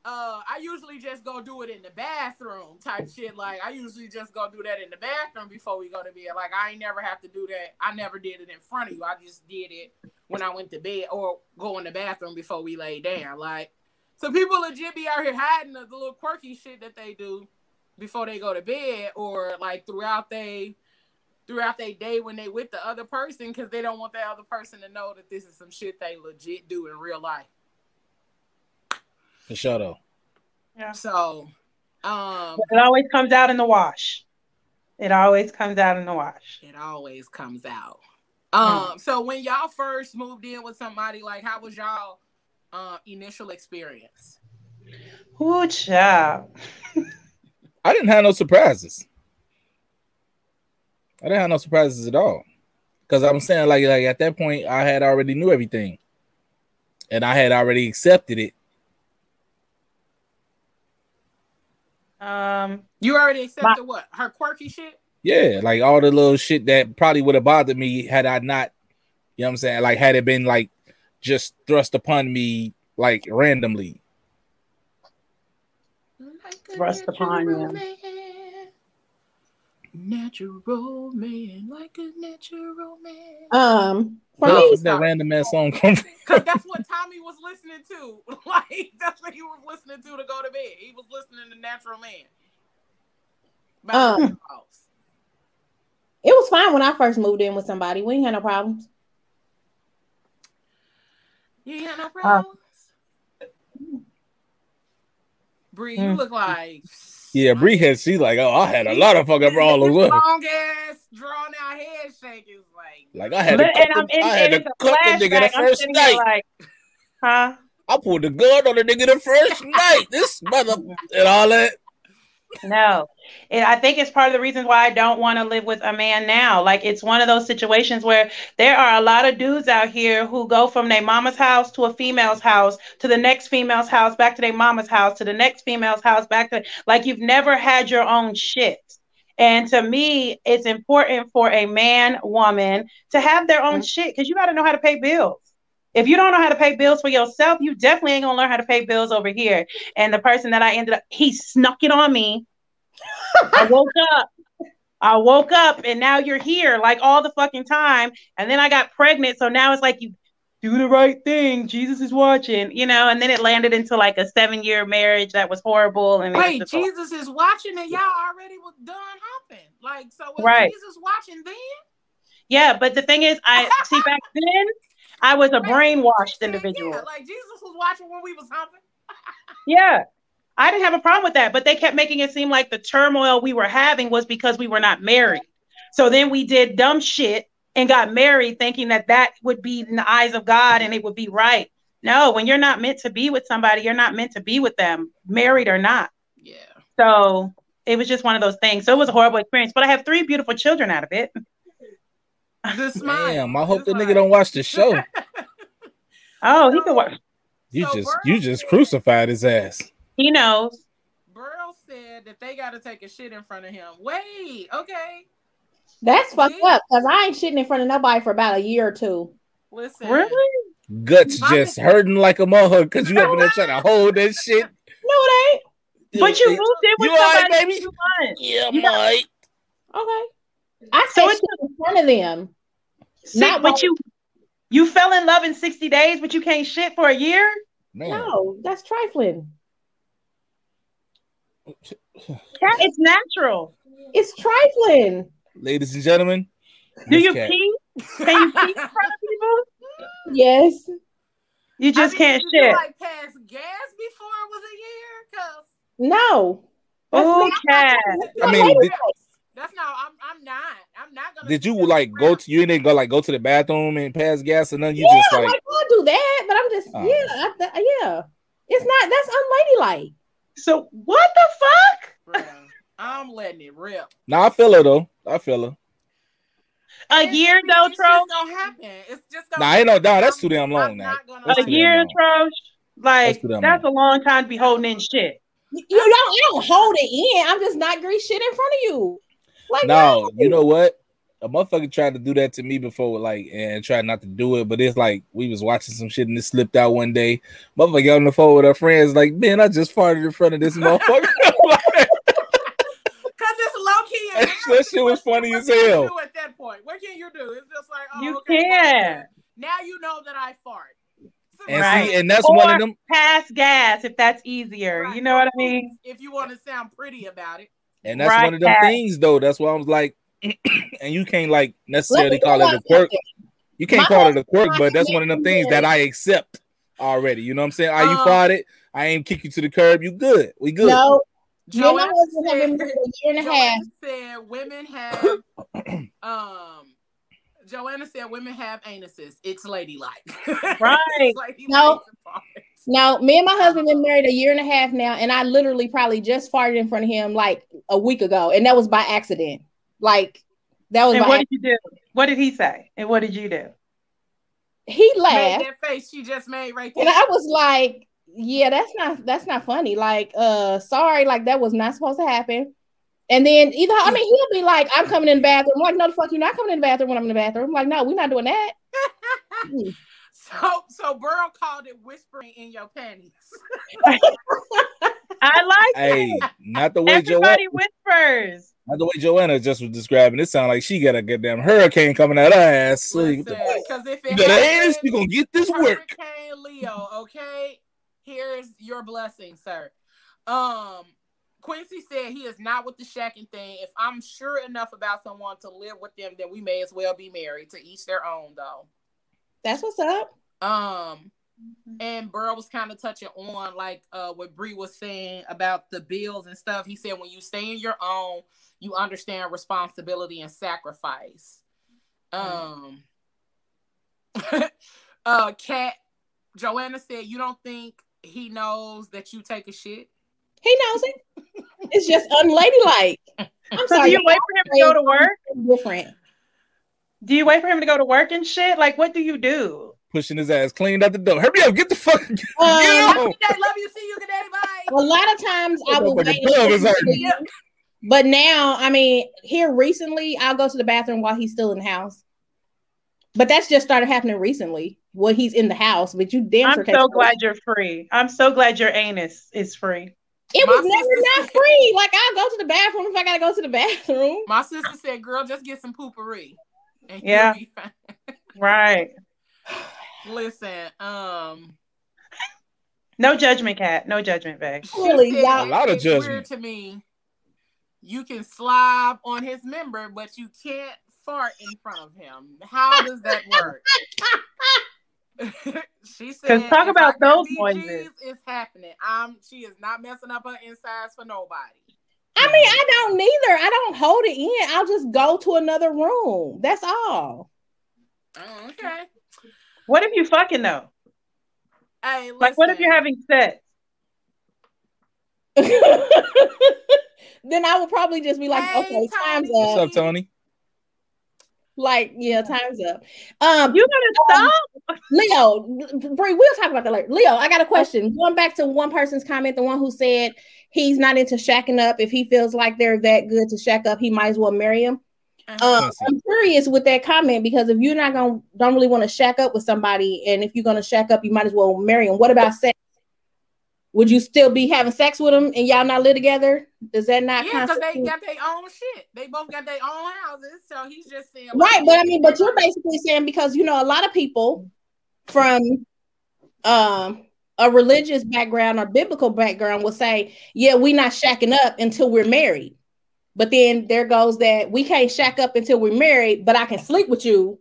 uh, I usually just go do it in the bathroom type shit. Like I usually just go do that in the bathroom before we go to bed. Like I ain't never have to do that. I never did it in front of you. I just did it when I went to bed or go in the bathroom before we lay down. Like so people legit be out here hiding the, the little quirky shit that they do before they go to bed or like throughout they throughout their day when they with the other person because they don't want the other person to know that this is some shit they legit do in real life. For sure though. Yeah. So um It always comes out in the wash. It always comes out in the wash. it always comes out. Um so when y'all first moved in with somebody, like how was y'all uh, initial experience? Ooh, child. I didn't have no surprises. I didn't have no surprises at all. Cause I'm saying like like at that point I had already knew everything. And I had already accepted it. Um, You already accepted what? Her quirky shit? Yeah, like all the little shit that probably would have bothered me had I not, you know what I'm saying? Like had it been like just thrust upon me like randomly. Thrust upon natural you. Man. Natural man, like a natural man. Um, for Where me, fuck that random ass song come from? Because that's what Tommy was listening to. Like, that's what he was listening to to go to bed. He was listening to Natural Man. By Um. It was fine when I first moved in with somebody. We ain't had no problems. You ain't had Uh, no problems. Bree, you Mm. look like Yeah, Bree had she like, oh, I had a lot of fucking problems with her. Long ass, drawn out head shake is like. Like I had to Look, cut and I'm the, in, I had to cut the nigga flashback. the I'm first here night. like, huh? I pulled the gun on the nigga the first night. This mother and all that. No. And I think it's part of the reasons why I don't want to live with a man now. Like it's one of those situations where there are a lot of dudes out here who go from their mama's house to a female's house to the next female's house, back to their mama's house, to the next female's house, back to like you've never had your own shit. And to me, it's important for a man, woman to have their own shit because you got to know how to pay bills. If you don't know how to pay bills for yourself, you definitely ain't gonna learn how to pay bills over here. And the person that I ended up, he snuck it on me. I woke up. I woke up and now you're here like all the fucking time. And then I got pregnant. So now it's like you do the right thing. Jesus is watching, you know, and then it landed into like a seven year marriage that was horrible. And Wait, Jesus is watching and y'all already was done hopping. Like, so was Right. Jesus watching then? yeah, but the thing is, I see back then I was a brainwashed individual. Yeah, like Jesus was watching when we was humping. Yeah. I didn't have a problem with that, but they kept making it seem like the turmoil we were having was because we were not married. So then we did dumb shit and got married thinking that that would be in the eyes of God and it would be right. No, when you're not meant to be with somebody, you're not meant to be with them, married or not. Yeah. So it was just one of those things. So it was a horrible experience, but I have three beautiful children out of it. The smile. Damn, I hope It's the like- nigga don't watch the show. Oh, he could watch. You So just you just crucified his ass. He knows. Burl said that they got to take a shit in front of him. Wait, okay. That's fucked Yeah. up because I ain't shitting in front of nobody for about a year or two. Listen. Really? Guts My- just hurting like a motherfucker because you up in there trying to hold that shit. No, it ain't. But you moved in with You all right, somebody baby? for two months. Yeah, You got- Mike. Okay. I So said it's- in front of them. See, Not but while- you you fell in love in 60 days, but you can't shit for a year? Man. No, that's trifling. Cat, it's natural. It's trifling. Ladies and gentlemen, Do you Cat. pee? Can you pee in front of people? Yes. You just I mean, can't did you, shit. like pass gas before it was a year? Cause No. Oh, cat. I mean, did, that's not. I'm. I'm not. I'm not gonna. did you like go to you didn't go like go to the bathroom and pass gas and then you yeah, just like like I'll do that, but I'm just Oh. yeah, I, yeah. It's not that's unladylike. So what the fuck? Bruh, I'm letting it rip. Nah, I feel her though. I feel her. A It's- year though, it's Tro? just gonna happen. It's just gonna. Nah, ain't no doubt. That's too damn long now. not gonna That's A too lie. damn year, long. Like That's that's a long time to be holding in shit. You don't, I don't hold it in. I'm just not grease shit in front of you. Like No, you know what? A motherfucker tried to do that to me before, like, and tried not to do it, but it's like we was watching some shit and it slipped out one day. Motherfucker got on the phone with her friends, like, man, I just farted in front of this motherfucker. Cause it's low key. That shit- that shit was funny what as can you hell. do At that point, what can you do? It's just like, oh, You okay, can. Now you know that I fart. and Right. see, and that's Or- one of them, Pass gas if that's easier. Right. You know what I mean? If you want to sound pretty about it. and that's Right, one of them Pat. things though. That's why I was like, and you can't like necessarily call it a quirk. something. You can't My call it a quirk, but that's one of the things that I accept already. You know what I'm saying? Are you Um, farted? I ain't kick you to the curb. You good? We good? No, me and my Joanna husband been said- married a year and a half. Said women have um Joanna said women have anuses. It's ladylike. Right. It's ladylike No. to. No, me and my husband been married a year and a half now, and I literally probably just farted in front of him like a week ago, and that was by accident. Like that was And by what did you do? What did he say? And what did you do? he Made laughed, that face she just made right there. and. I was like, "Yeah, that's not that's not funny. Like, uh, sorry, like that was not supposed to happen." And then either I mean he'll be like, "I'm coming in the bathroom." I'm like, "No, the fuck, you're not coming in the bathroom when I'm in the bathroom." I'm like, "No, we're not doing that." so so Burl called it whispering in your panties. I like Hey, it. not the way Joanna, Everybody whispers. Not the way Joanna just was describing. It sounded like she got a goddamn hurricane coming out her ass. So you, Because if you it got happens, ass, you gonna get this work. Hurricane Leo, okay? Here's your blessing, sir. Um, Quincy said he is not with the shacking thing. If I'm sure enough about someone to live with them, then we may as well be married. To each their own, though. That's what's up. Um, and Burl was kind of touching on like uh what Bree was saying about the bills and stuff. He said when you stay in your own, you understand responsibility and sacrifice. Um, uh, Cat Joanna said you don't think he knows that you take a shit. He knows it. It's just unladylike. I'm So do sorry. you wait for him to go to work? Different. Do you wait for him to go to work and shit? Like, what do you do? Pushing his ass clean out the door. Hurry up, get the fuck. Get Um, Have a on. good day. Love you. See you. Good day. Bye. A lot of times I will Motherfucking wait. Glove is until hurting. he leaves. But now, I mean, here recently, I'll go to the bathroom while he's still in the house. But that's just started happening recently. Well, he's in the house, but you damn I'm sure take so glad you're free. I'm so glad your anus is free. It My was never not free. Like I'll go to the bathroom if I gotta go to the bathroom. My sister said, "Girl, just get some Poo-Pourri." And Yeah. be. Right. Listen, um, No judgment, cat. No judgment, babe. she Really, said, y'all- A lot of "It's weird judgment. to me. You can slob on his member, but you can't fart in front of him. How does that work? she said, 'Cause talk about those BGs, noises. It's happening. I'm. She is not messing up her insides for nobody. I mean, I don't neither. I don't hold it in. I'll just go to another room. That's all. Oh, okay. What if you fucking though? Hey, Like, what if you're having sex? then I would probably just be like, Hey, okay, time's up. What's up. up, Tony? Like, yeah, time's up. Um, You gotta stop. Leo, Bree, we'll talk about that later. Leo, I got a question. Going back to one person's comment, the one who said he's not into shacking up. If he feels like they're that good to shack up, he might as well marry him. Uh-huh. Um, I'm curious with that comment because if you're not gonna don't really want to shack up with somebody, and if you're gonna shack up, you might as well marry him. What about sex? Would you still be having sex with him and y'all not live together? Does that not Yeah, because they got their own shit. They both got their own houses. So he's just saying, right? But I mean, but you're basically saying because you know a lot of people from um a religious background or biblical background will say, yeah, we're not shacking up until we're married. But then there goes that we can't shack up until we're married, but I can sleep with you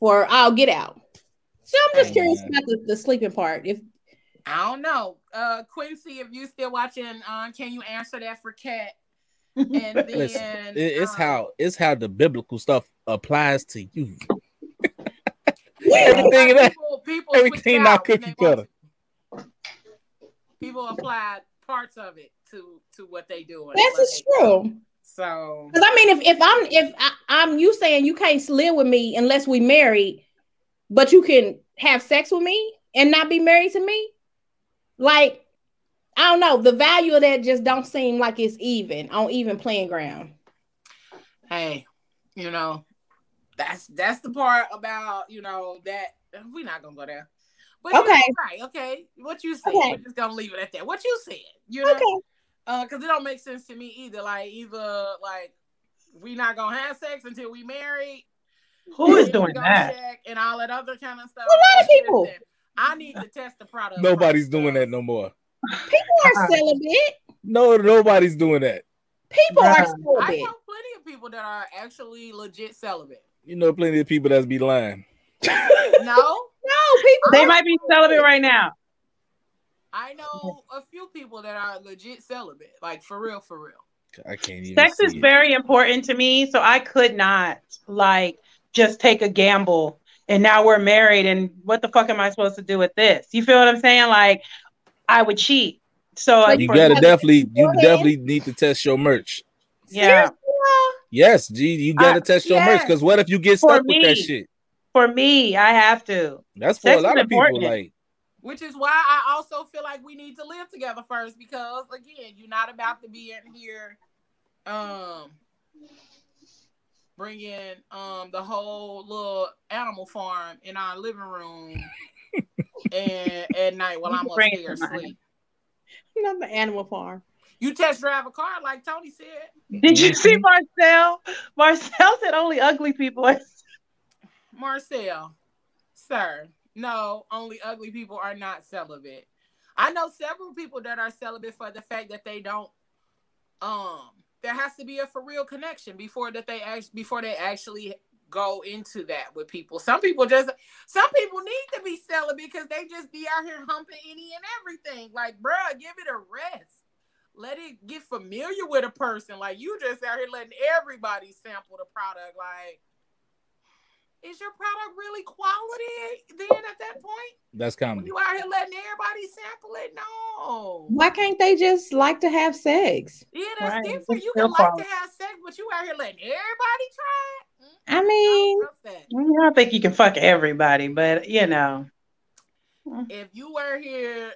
or I'll get out. So I'm just Hey, curious about the, the sleeping part. If I don't know. Uh Quincy, if you still watching, uh, can you answer that for Kat? And then Listen, it- it's um, how it's how the biblical stuff applies to you. yeah, Everything that people, people switch everything it not cookie cutter. People applied parts of it to to what they do. that's just true. So Because I mean, if if I'm if I, I'm you saying you can't live with me unless we married, but you can have sex with me and not be married to me, like I don't know, the value of that just don't seem like it's even on even playing ground. hey, you know, that's that's the part about you know that we're not gonna go there. But Okay. right, okay. What you said, Okay. we're just gonna leave it at that. What you said, you know, Okay, uh, because it don't make sense to me either. Like either like we not gonna have sex until we married. Who is doing that? check And all that other kind of stuff. A lot of people. Listen, I need to test the product. Nobody's first, doing that no more. people are uh-uh. celibate. No, nobody's doing that. People are Bruh. I celibate. know plenty of people that are actually legit celibate. You know, plenty of people that's be lying. No, No, people. They might be celibate right now. I know a few people that are legit celibate, like for real, for real. I can't even. Sex is it. very important to me, so I could not like just take a gamble. And now we're married, and what the fuck am I supposed to do with this? You feel what I'm saying? Like, I would cheat. So, So like, You gotta definitely, you Beforehand. definitely need to test your merch. yeah. Yes, G, you gotta I- test your merch because what if you get For stuck with that shit? For me, I have to. That's for Sex a lot is of people. Like, Which is why I also feel like we need to live together first, because again, you're not about to be in here, um, bringing um the whole little animal farm in our living room, and at night while I'm can bring it upstairs to mine. sleep. not the animal farm. You test drive a car like Tony said. Did you see Mhm. Marcel? Marcel said only ugly people. are- Marcel, sir, no, only ugly people are not celibate. I know several people that are celibate for the fact that they don't um there has to be a for real connection before that they act before they actually go into that with people. Some people just some people need to be selling because they just be out here humping any and everything. Like, bruh, give it a rest. Let it get familiar with a person. Like you just out here letting everybody sample the product. Like, is your product really quality then at that point? That's When comedy. you out here letting everybody sample it? No. Why can't they just like to have sex? Yeah, that's Right. different. It's You still can like to have sex, but you out here letting everybody try it? I I mean, don't. I don't think you can fuck everybody, but you know. if you were here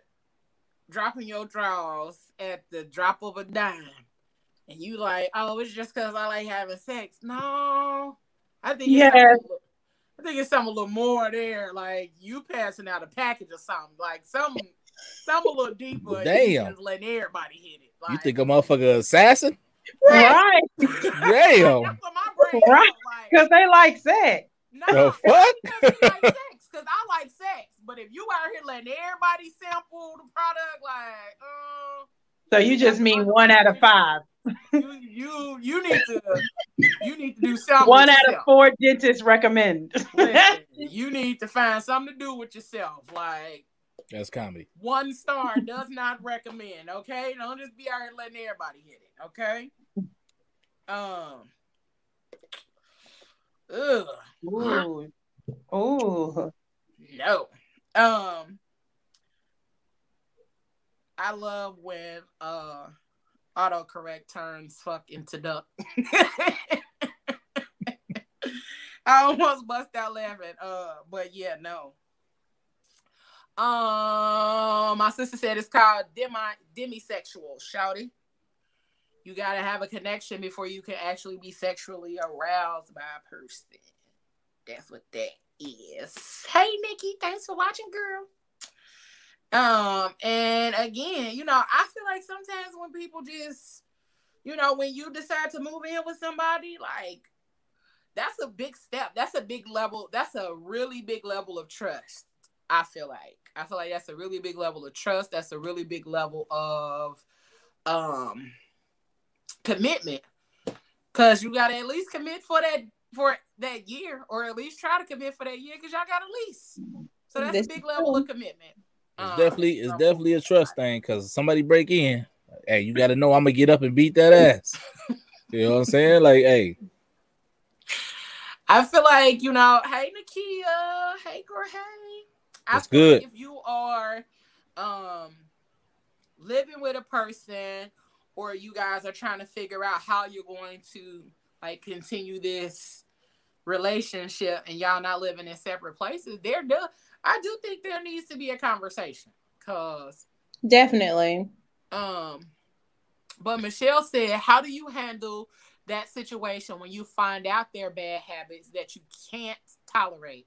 dropping your draws at the drop of a dime and you like, oh, it's just because I like having sex. No. I think it's I think it's something a little more there. Like you passing out a package or something. Like something something a little deeper. and Damn. Just letting everybody hit it. Like, You think a motherfucker assassin? Right. Damn. that's what my brain Right. felt like. Because they like sex. No, The fuck? I like sex because I like sex. But if you out here letting everybody sample the product, like, uh, So you just mean one out of five. You you you need to you need to do something. One with out of four dentists recommend. Listen, you need to find something to do with yourself. Like That's comedy. one star does not recommend. Okay, don't just be out here letting everybody hit it. Okay. Um. Ugh. Ooh. Ooh. No. Um I love when uh autocorrect turns fuck into duck. I almost bust out laughing. Uh but yeah, no. Um my sister said it's called demi demisexual, shouty. You gotta have a connection before you can actually be sexually aroused by a person. That's what that is. Hey Nikki, thanks for watching, girl. Um, and again, you know, I feel like sometimes when people just, you know, when you decide to move in with somebody, like that's a big step. That's a big level. That's a really big level of trust. I feel like. I feel like that's a really big level of trust. That's a really big level of um commitment. Cause you gotta at least commit for that for that year, or at least try to commit for that year because y'all got a lease. So that's This a big level of commitment. It's Um, definitely it's so- definitely a trust thing because somebody break in. Hey, you gotta know I'm gonna get up and beat that ass. You know what I'm saying? Like, hey, I feel like you know, hey Nakia, hey girl, hey. I That's feel like good. if you are um living with a person or you guys are trying to figure out how you're going to like continue this relationship and y'all not living in separate places, there do I do think there needs to be a conversation. Cause Definitely. um but Michelle said, how do you handle that situation when you find out their bad habits that you can't tolerate?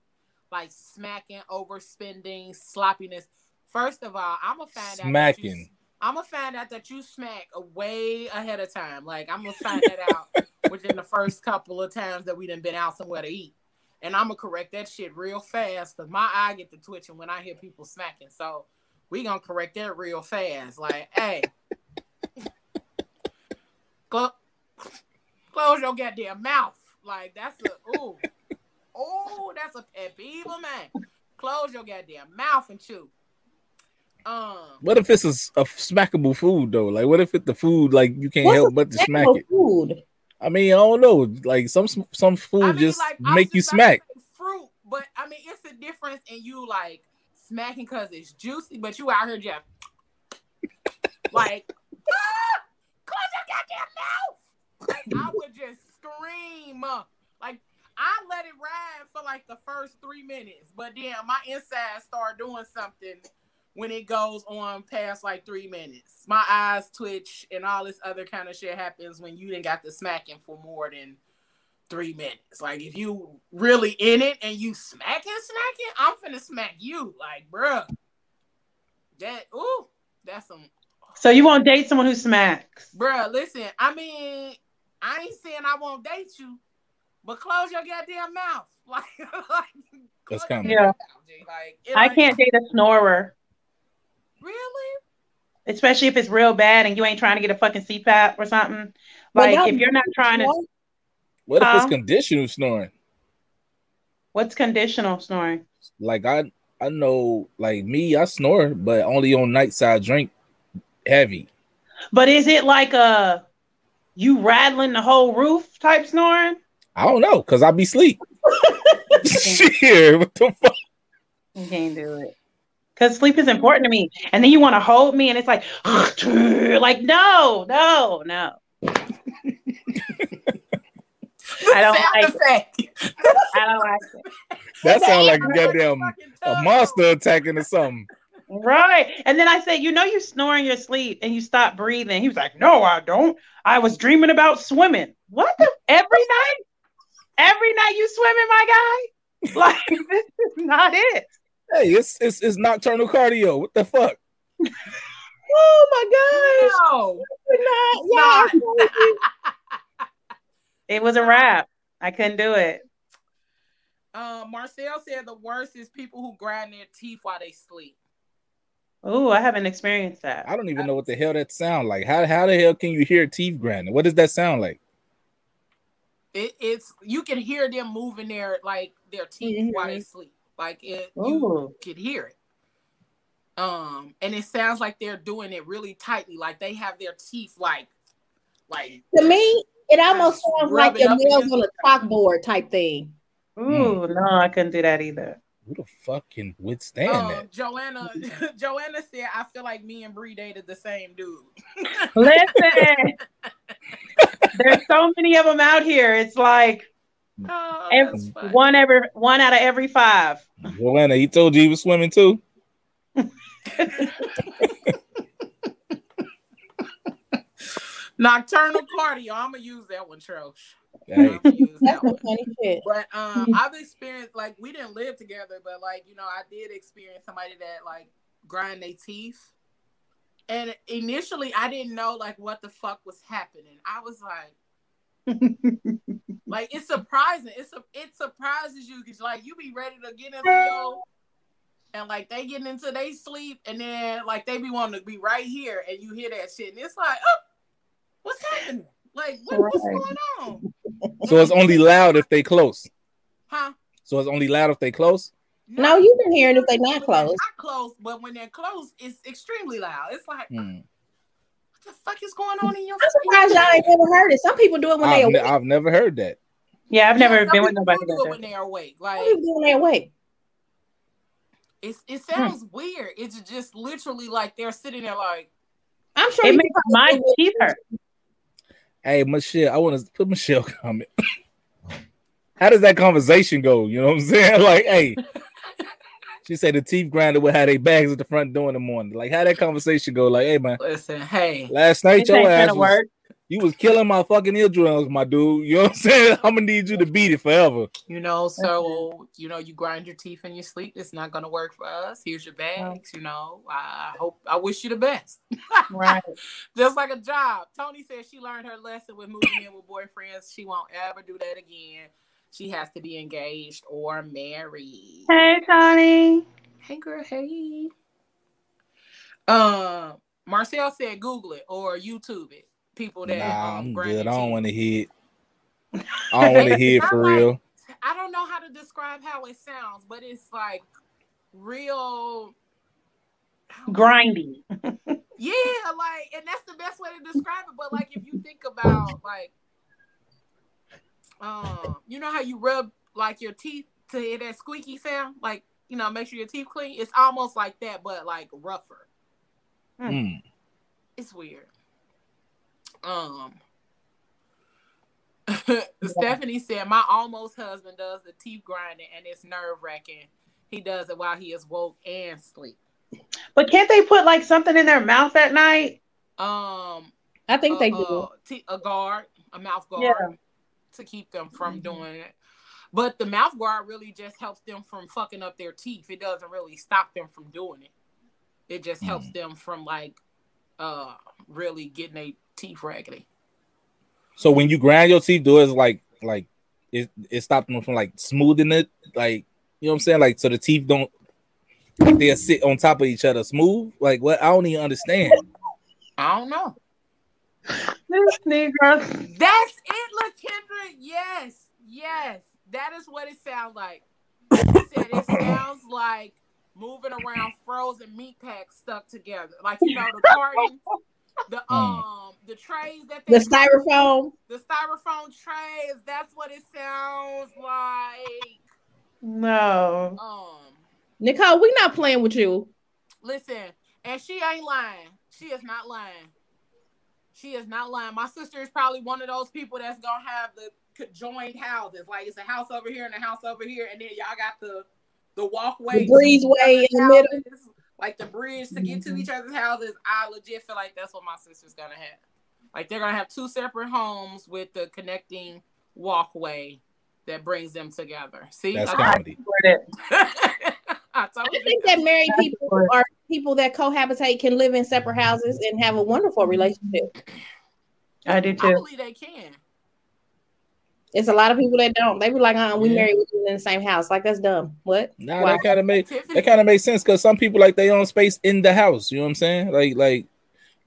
Like smacking, overspending, sloppiness. First of all, I'm gonna find out smacking. I'm gonna find out that you smack way ahead of time. Like I'm gonna find that out within the first couple of times that we done been out somewhere to eat. And I'm gonna correct that shit real fast because my eye get to twitching when I hear people smacking. So we gonna correct that real fast. Like, hey, close, close your goddamn mouth. Like that's a ooh, ooh, that's a pet peeve of mine. Close your goddamn mouth and chew. Um, What if it's a smackable food though? Like, what if it's the food like you can't help but to smack it? Food. I mean, I don't know. Like some some food I mean, just like, make you just about to smack. fruit, but I mean, it's a difference in you like smacking because it's juicy, but you out here just like, ah, close your goddamn mouth. Like, I would just scream. Like, I let it ride for like the first three minutes, but then my insides start doing something when it goes on past like three minutes. My eyes twitch and all this other kind of shit happens when you didn't got the smacking for more than three minutes. Like if you really in it and you smacking, smacking, I'm finna smack you. Like, bruh. That ooh, that's some So you won't date someone who smacks. bruh, listen, I mean, I ain't saying I won't date you, but close your goddamn mouth. Like, like That's close your coming. goddamn mouth, Like I ain't- can't date a snorer. Really especially if it's real bad and you ain't trying to get a fucking CPAP or something. Like no, if you're not trying to, What if Huh? it's conditional snoring? what's conditional snoring? Like I I know like me, I snore, but only on nights I drink heavy. But is it like a you rattling the whole roof type snoring? I don't know, cause I be sleep. Shit, what the fuck? You can't do it. Because sleep is important to me. And then you want to hold me and it's like, like, no, no, no. I don't Sound like it. effect. I don't like it. That sounds like a goddamn a monster attacking or something. Right. And then I said, you know, you snore in your sleep and you stop breathing. He was like, no, I don't. I was dreaming about swimming. What the? Every night? Every night you swimming, my guy? Like, this is not it. Hey, it's it's it's nocturnal cardio. What the fuck? Oh my No. gosh. Not, yeah, It was a wrap. I couldn't do it. Um, Marcel said the worst is people who grind their teeth while they sleep. Oh, I haven't experienced that. I don't even know what the hell that sound like. How how the hell can you hear teeth grinding? What does that sound like? It, it's you can hear them moving their like their teeth while they sleep. Like it, you could hear it. Um, and it sounds like they're doing it really tightly, like they have their teeth like, like To me, it almost sounds like Rub it your nails on a chalkboard type thing. Ooh, no, I couldn't do that either. Who the fuck can withstand um, that? Joanna. Joanna said, "I feel like me and Bree dated the same dude." Listen, there's so many of them out here. It's like Oh, Every- one every one out of every five. Joanna, he told you he was swimming too. Nocturnal cardio. I'm gonna use that one, Trosh. Hey, That's that funny shit. But um, I've experienced like we didn't live together, but like you know, I did experience somebody that like grind their teeth. And initially, I didn't know like what the fuck was happening. I was like, like it's surprising. It's a, it surprises you because like you be ready to get into your and like they getting into they sleep and then like they be wanting to be right here and you hear that shit and it's like, oh, what's happening? Like what, what's going on? so it's only loud if they close. Huh? So it's only loud if they close. No, you can hear it if they not close. Not close, but when they're close, it's extremely loud. It's like, Hmm. What the fuck is going on in your? I'm surprised y'all ain't never heard it. Some people do it when they I've, ne- awake. I've never heard that. Yeah, I've never Yeah, been with people nobody do do like it when they're awake. Some Like people do it when they awake. it's it Hmm. sounds weird. It's just literally like they're sitting there like, I'm sure It makes my do it. teeth hurt. Hey, Michelle, I want to put Michelle comment. How does that conversation go? You know what I'm saying? Like, hey, she said the teeth grinder would have their bags at the front door in the morning. Like, how that conversation go? Like, hey man, listen, hey, last night your ass was, work. you was killing my fucking eardrums, my dude. You know what I'm saying? I'm gonna need you to beat it forever. you know, so you know, you grind your teeth in your sleep. It's not gonna work for us. Here's your bags. You know, I hope I wish you the best. Right. Just like a job. Tony said she learned her lesson with moving in with boyfriends. She won't ever do that again. She has to be engaged or married. Hey, Tony. Hey girl, hey. Um, Marcel said Google it or YouTube it. People that Nah, um, I'm good. I don't want to hear. I don't want to hear for like- real. I don't know how to describe how it sounds, but it's like real Grindy. Yeah, like, and that's the best way to describe it. But like, if you think about like, um, you know how you rub like your teeth to hear that squeaky sound, like you know, make sure your teeth clean. It's almost like that, but like rougher. Mm. It's weird. Um. Stephanie said, "My almost husband does the teeth grinding, and it's nerve wracking. He does it while he is woke and sleep. But can't they put like something in their mouth at night? Um, I think they uh, do. uh, t- a guard, a mouth guard Yeah. To keep them from Mhm. doing it. But the mouth guard really just helps them from fucking up their teeth. It doesn't really stop them from doing it. It just helps them from like uh really getting their teeth raggedy. So when you grind your teeth, do it like like it it stops them from like smoothing it, like you know what I'm saying, like so the teeth don't they'll sit on top of each other smooth. Like what? I don't even understand. I don't know. This Negro. That's it, LaKendra. Yes, yes. That is what it sounds like. He said it sounds like moving around frozen meat packs stuck together. Like you know the carton, the um the trays that they The styrofoam. the styrofoam trays. That's what it sounds like. No. Um, Nicole, we're not playing with you. listen, and she ain't lying. She is not lying. She is not lying. My sister is probably one of those people that's gonna have the conjoined houses. Like it's a house over here and a house over here, and then y'all got the the walkway, The to breezeway each in the middle. like the bridge to get to mm-hmm. each other's houses. I legit feel like that's what my sister's gonna have. Like they're gonna have two separate homes with the connecting walkway that brings them together. See, That's I, comedy. With. I told I you. think that married people are people that cohabitate can live in separate houses and have a wonderful relationship. I do I too. believe they can. It's a lot of people that don't. They be like, uh, we Yeah. married we live in the same house. Like that's dumb. What? Nah, Why? that kind of make that kind of makes sense because some people like they own space in the house. You know what I'm saying? Like like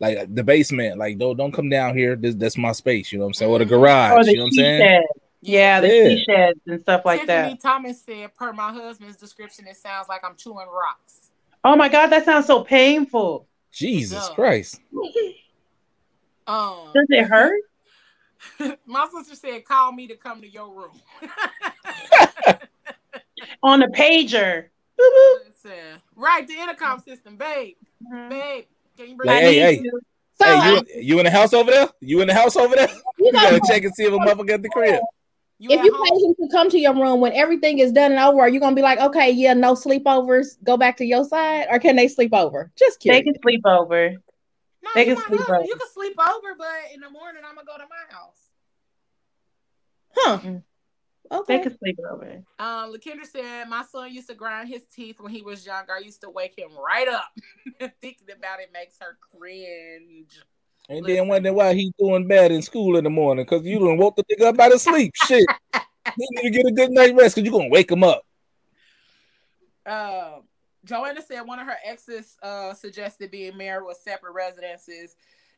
like the basement. Like don't don't come down here. This that's my space. You know what I'm saying? Or the Mhm. garage. Or the you know what I'm saying? shed. Yeah, the Yeah. sheds and stuff like Tiffany that. Thomas said, per my husband's description, it sounds like I'm chewing rocks. Oh my God, that sounds so painful. Jesus No. Christ. Um, Does it hurt? my sister said, call me to come to your room. On the pager. Boop, boop. Listen, right, the intercom system, babe, Mhm. babe. Can you bring Like, that hey, in? hey. you. So hey, I- you, you in the house over there? You in the house over there? you You gotta check and see if a motherfucker at the crib. You if you home? pay him to come to your room when everything is done and over, are you gonna be like, okay, yeah, no sleepovers, go back to your side, or can they sleep over? Just kidding. They can sleep over. No, They can sleep over. You can sleep over, but in the morning I'm gonna go to my house. Huh? Mm. Okay. They can sleep over. Um, LaKendra said, My son used to grind his teeth when he was younger. I used to wake him right up. Thinking about it makes her cringe. And Listen. then wondering why he doing bad in school in the morning because you don't woke the nigga up out of sleep. Shit. He need to get a good night rest because you're gonna wake him up. Um, Joanna said one of her exes uh, suggested being married with separate residences.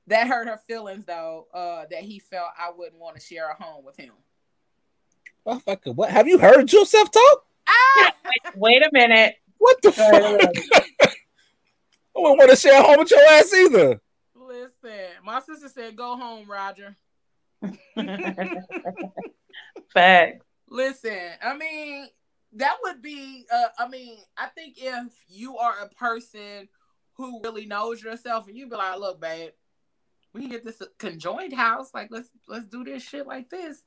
That hurt her feelings, though, uh, that he felt I wouldn't want to share a home with him. Motherfucker, what have you heard Joseph talk? Ah! Wait a minute. What the Wait fuck? I wouldn't want to share a home with your ass either. Listen, my sister said, Go home, Roger. Fact. Listen, I mean, that would be, uh, I mean, I think if you are a person who really knows yourself and you be like, look, babe, we can get this conjoined house. Like, let's let's do this shit like this.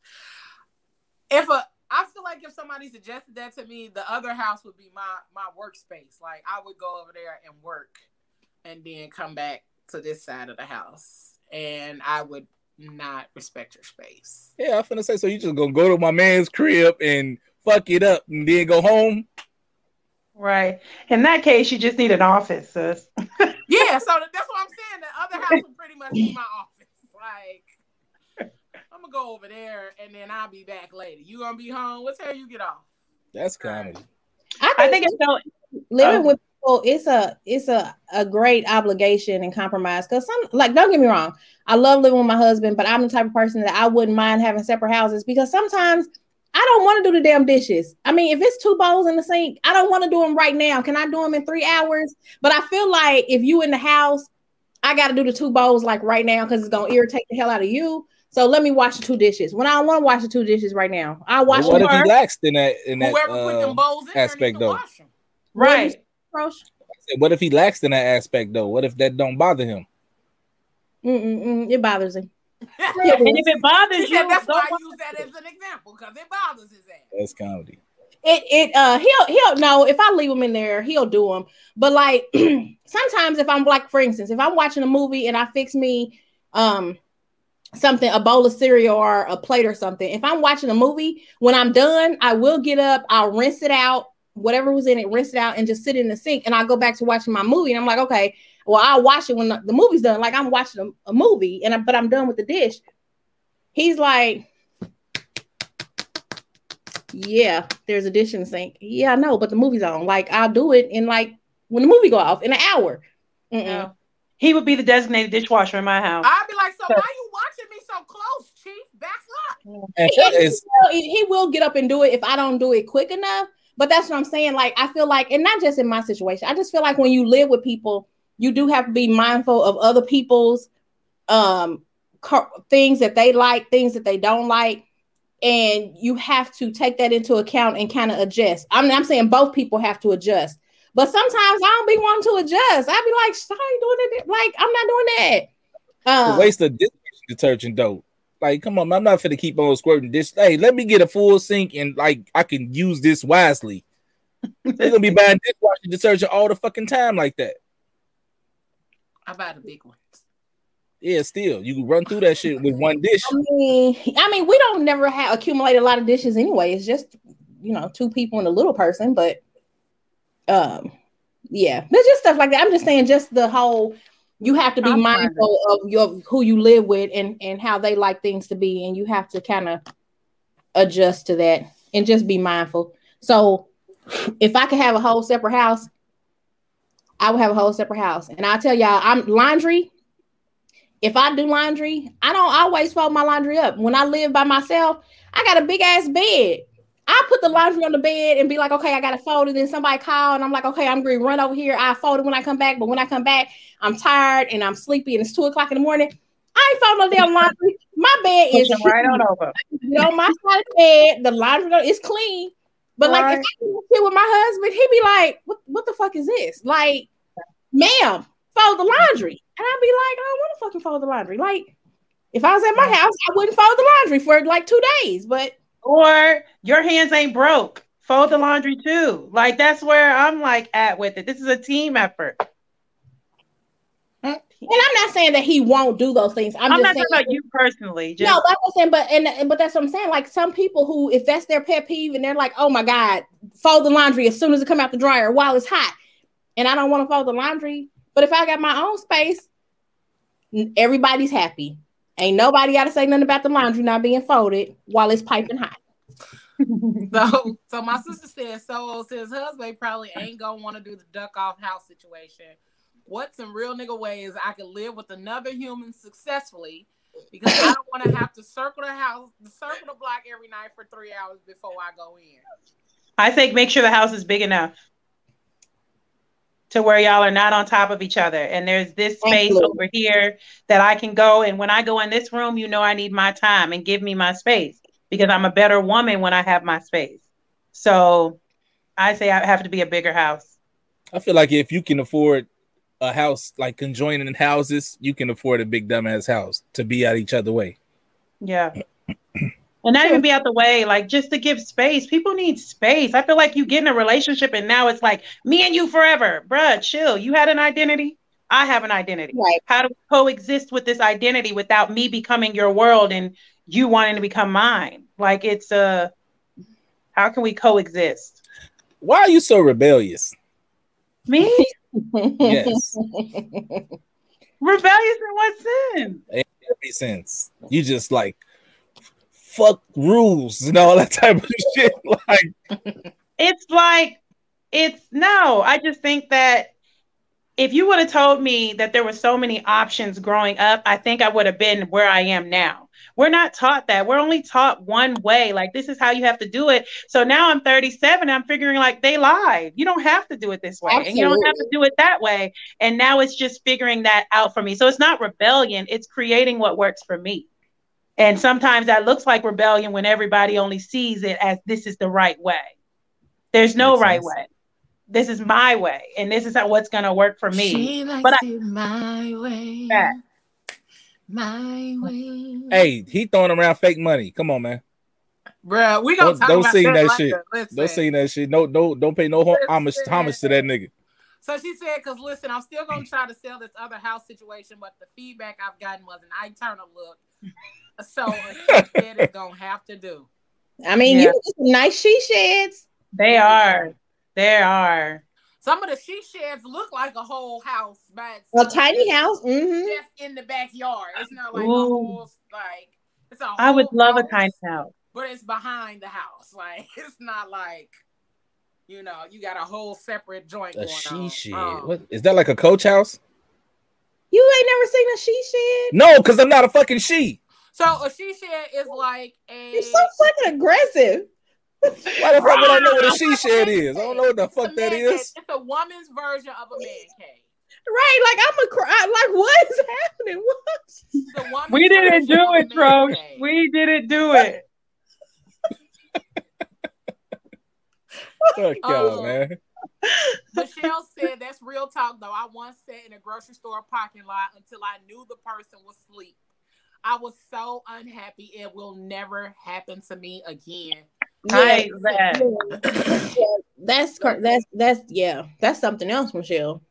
If a I feel like if somebody suggested that to me, the other house would be my my workspace. Like I would go over there and work and then come back to this side of the house. And I would not respect your space. Yeah, I'm finna say so. You just gonna go to my man's crib and fuck it up and then go home? Right. In that case, you just need an office, sis. Yeah, so that's what I'm saying. The other house would pretty much be my office. Like, I'm gonna go over there and then I'll be back later. You gonna be home? What time you get off? That's comedy. I I think think it's so. living Oh. with people it's a it's a, a great obligation and compromise because some like don't get me wrong i love living with my husband but i'm the type of person that i wouldn't mind having separate houses because sometimes i don't want to do the damn dishes i mean if it's two bowls in the sink i don't want to do them right now can i do them in three hours but i feel like if you in the house i got to do the two bowls like right now because it's gonna irritate the hell out of you so let me wash the two dishes when i don't want to wash the two dishes right now i wash But what them if he Or- laxed in that in that Whoever put them uh, bowls in aspect, though. wash them. Right. First. what if he lacks in that aspect though? What if that don't bother him? Mm-mm-mm, it bothers him And if it bothers She you, said that's don't why I use that as an example because it bothers his ass. That's comedy. it it uh he'll he'll no if I leave him in there he'll do them but like sometimes if I'm like for instance if I'm watching a movie and I fix me um something a bowl of cereal or a plate or something if I'm watching a movie when I'm done I will get up I'll rinse it out whatever was in it rinse it out and just sit in the sink and I'll go back to watching my movie and I'm like okay well I'll watch it when the, the movie's done like I'm watching a, a movie and I, but I'm done with the dish he's like yeah, there's a dish in the sink. Yeah, I know, but the movie's on. Like I'll do it in like when the movie go off in an hour. No. He would be the designated dishwasher in my house. I'd be like, so why you watching me so close, Chief? Back up. And he, will, he will get up and do it if I don't do it quick enough. But that's what I'm saying. Like I feel like, and not just in my situation. I just feel like when you live with people, you do have to be mindful of other people's um co- things that they like, things that they don't like, and you have to take that into account and kind of adjust. I'm I'm saying both people have to adjust. But sometimes I don't be wanting to adjust. I'd be like, I ain't doing it. Like I'm not doing that. Um, waste of dish detergent though. Like, come on, I'm not finna keep on squirting this. Hey, let me get a full sink and like I can use this wisely. They're gonna be buying dishwashing detergent all the fucking time like that. I buy the big ones. Yeah, still, you can run through that shit with one dish. I mean, I mean, we don't never have accumulate a lot of dishes anyway. It's just you know two people and a little person, but um, yeah, there's just stuff like that. I'm just saying, just the whole you have to be I'm mindful of your who you live with and and how they like things to be, and you have to kind of adjust to that and just be mindful. So, if I could have a whole separate house, I would have a whole separate house, and I tell y'all, I'm laundry if I do laundry, I don't always fold my laundry up. When I live by myself, I got a big ass bed. I put the laundry on the bed and be like, okay, I gotta fold it. Then somebody call and I'm like, okay, I'm going to run over here. I fold it when I come back. But when I come back, I'm tired and I'm sleepy and it's two o'clock in the morning. I ain't fold no damn laundry. My bed is right on over. you know, my side of the bed, the laundry is clean. But like, if. I was here with my husband, he'd be like, "What? What the fuck is this? Like, ma'am, fold the laundry." And I'd be like, "I don't want to fucking fold the laundry." Like, if I was at my house, I wouldn't fold the laundry for like two days. But Or your hands ain't broke. Fold the laundry too. Like that's where I'm like at with it. This is a team effort. and I'm not saying that he won't do those things. I'm, I'm, just not saying talking about you personally. Just no, what I'm saying. But and but that's what I'm saying. Like some people who, if that's their pet peeve, and they're like, "Oh my god, fold the laundry as soon as it come out the dryer while it's hot," and I don't want to fold the laundry. But if I got my own space, everybody's happy. Ain't nobody got to say nothing about the laundry not being folded while it's piping hot. So, so my sister said, so since husband probably ain't gonna want to do the duck off house situation, what some real nigga ways I could live with another human successfully? Because I don't want to have to circle the house, circle the block every night for three hours before I go in. I think make sure the house is big enough to where y'all are not on top of each other. And there's this space over here that I can go. And when I go in this room, you know I need my time and give me my space because I'm a better woman when I have my space. So I say I have to be a bigger house. I feel like if you can afford a house like conjoining houses, you can afford a big dumbass house to be out each other way. Yeah. And not even be out the way, like just to give space. People need space. I feel like you get in a relationship and now it's like me and you forever. Bruh, chill. You had an identity. I have an identity. Right. How do we coexist with this identity without me becoming your world and you wanting to become mine? Like it's uh how can we coexist? Why are you so rebellious? Me? Yes. Rebellious in what sin? Every sense. You just like fuck rules and all that type of shit. Like it's like it's no i just think that if you would have told me that there were so many options growing up i think i would have been where i am now. We're not taught that. We're only taught one way. Like this is how you have to do it. So now i'm 37 i'm figuring like they lied. You don't have to do it this way and you don't have to do it that way. And now it's just figuring that out for me. So it's not rebellion. It's creating what works for me and sometimes that looks like rebellion when everybody only sees it as this is the right way there's no Makes right sense. way. This is my way, and this is how what's gonna work for me. She likes But it my way. Yeah. My way. hey, he throwing around fake money. Come on, man. Bruh, we gonna Don't- talk don't about sing that, that shit. Listen. Don't say that shit. No, no, don't pay no ho- homage, Listen. homage to that nigga. So she said, because listen, I'm still gonna try to sell this other house situation, but the feedback I've gotten was an I turn a look. So she said it's gonna have to do. I mean, Yeah. you can get some nice she sheds. They are, they are. Some of the she sheds look like a whole house, but A tiny house. hmm just in the backyard. It's not like a whole like it's a whole I would love a tiny house. but it's behind the house. Like it's not like you know, you got a whole separate joint A going she on. shit. Um, What is that like a coach house? You ain't never seen a she shed? No, because I'm not a fucking she. So a she shed is like a You're so fucking aggressive. Why the fuck would I know what a she shed is? I don't know what the It's fuck that is. cave. It's a woman's version of a man cave. Right, like I'm a cry. Like what is happening? What? It's a woman's We didn't do it, bro. Cave. We didn't do it. Fuck y'all, Oh. man. Michelle said that's real talk though. I once sat in a grocery store parking lot until I knew the person was asleep. I was so unhappy. It will never happen to me again. I hate that. Yeah, that's that's that's yeah. That's something else, Michelle.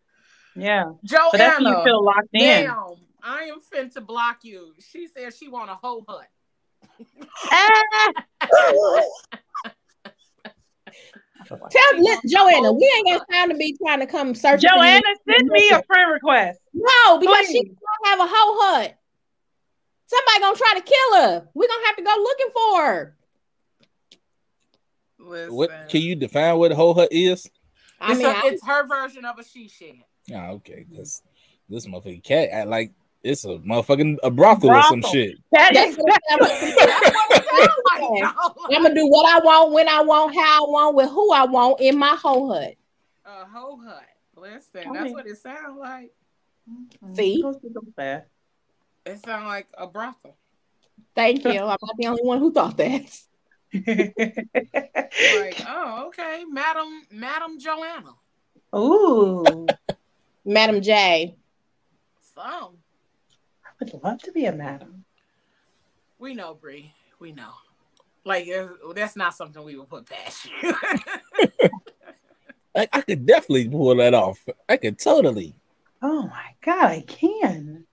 Yeah. Joanna, But that's when you feel locked in. damn, I am fin to block you. She said she want a whole hut. Tell let, Joanna, we ain't got time to be trying to come search. Joanna, send me a friend request. No, because she Please. gonna have a whole hut. Somebody gonna try to kill her. We're gonna have to go looking for her. Listen. What can you define what a whole hut is? I it's, mean, a- I- it's her version of a she shed. Oh, okay. Because this motherfucking cat act like it's a motherfucking a brothel, or some shit. That's I'm, That's what it sounds like, y'all. I'm gonna do what I want, when I want, how I want, with who I want in my whole hut. A whole hut. Listen, I that's mean- what it sounds like. See? Go see them fast. It sounds like a brothel. Thank you. I'm not the only one who thought that. Like, oh, okay, Madam, Madam Joanna. Ooh, Madam J. So I would love to be a madam. we know, Bree. We know. Like that's not something we would put past you. Like I could definitely pull that off. I could totally. Oh my god, I can.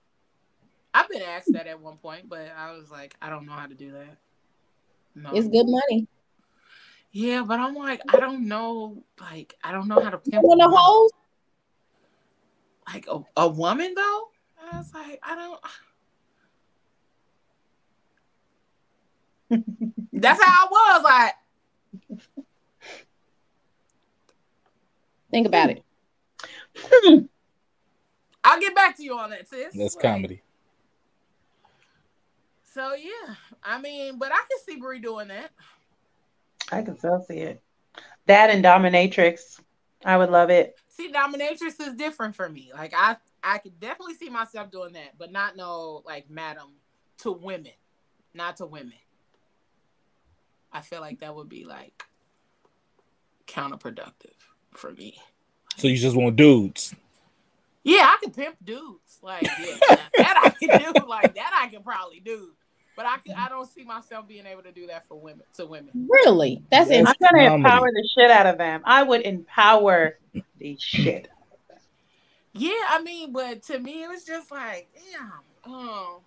I've been asked that at one point, but I was like, I don't know how to do that. No. It's good money. Yeah, but I'm like, I don't know. Like, I don't know how to pimp. You want a the woman. hoes? Like a, a woman though. I was like, I don't. That's how I was. Like, Think about it. I'll get back to you on that, sis. That's Like, comedy. So yeah, I mean, but I can see Bree doing that. I can still see it. That and dominatrix. I would love it. See, dominatrix is different for me. Like I, I could definitely see myself doing that, but not no like madam to women, not to women. I feel like that would be like counterproductive for me. So you just want dudes. Yeah, I can pimp dudes. Like yeah, that I can do. Like that I can probably do. But I can, I don't see myself being able to do that for women to women. Really? That's Yes. I'm gonna Comedy. empower the shit out of them. I would empower the shit. Yeah, I mean, but to me it was just like, damn, oh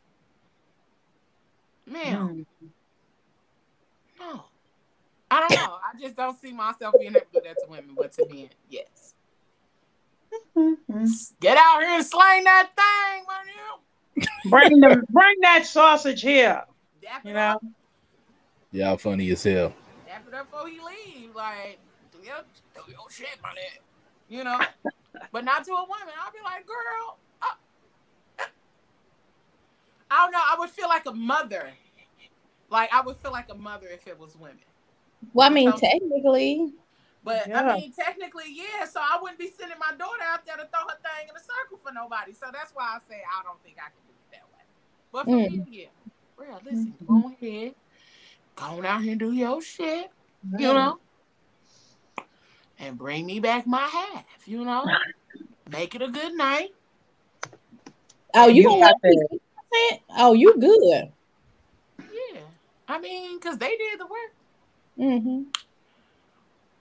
man, Mm. no. I don't know. I just don't see myself being able to do that to women, but to men, yes. Mhm. Get out here and slang that thing, man. Bring them, bring that sausage here. Dap You know, up, Y'all funny as hell. dap it up before he leave. Like, do your, do your shit, my nigga. You know, but not to a woman. I'll be like, girl, uh, I don't know. I would feel like a mother. Like I would feel like a mother if it was women. Well, I mean, So- technically, But Yeah. I mean, technically, yeah. So I wouldn't be sending my daughter out there to throw her thing in a circle for nobody. So that's why I say I don't think I can do it that way. But for Mm. me, yeah. Real, listen, go ahead, go on out here and do your shit, you know, and bring me back my half, you know. Make it a good night. oh, you, You don't got want to Oh, you good. Yeah. I mean, because they did the work. hmm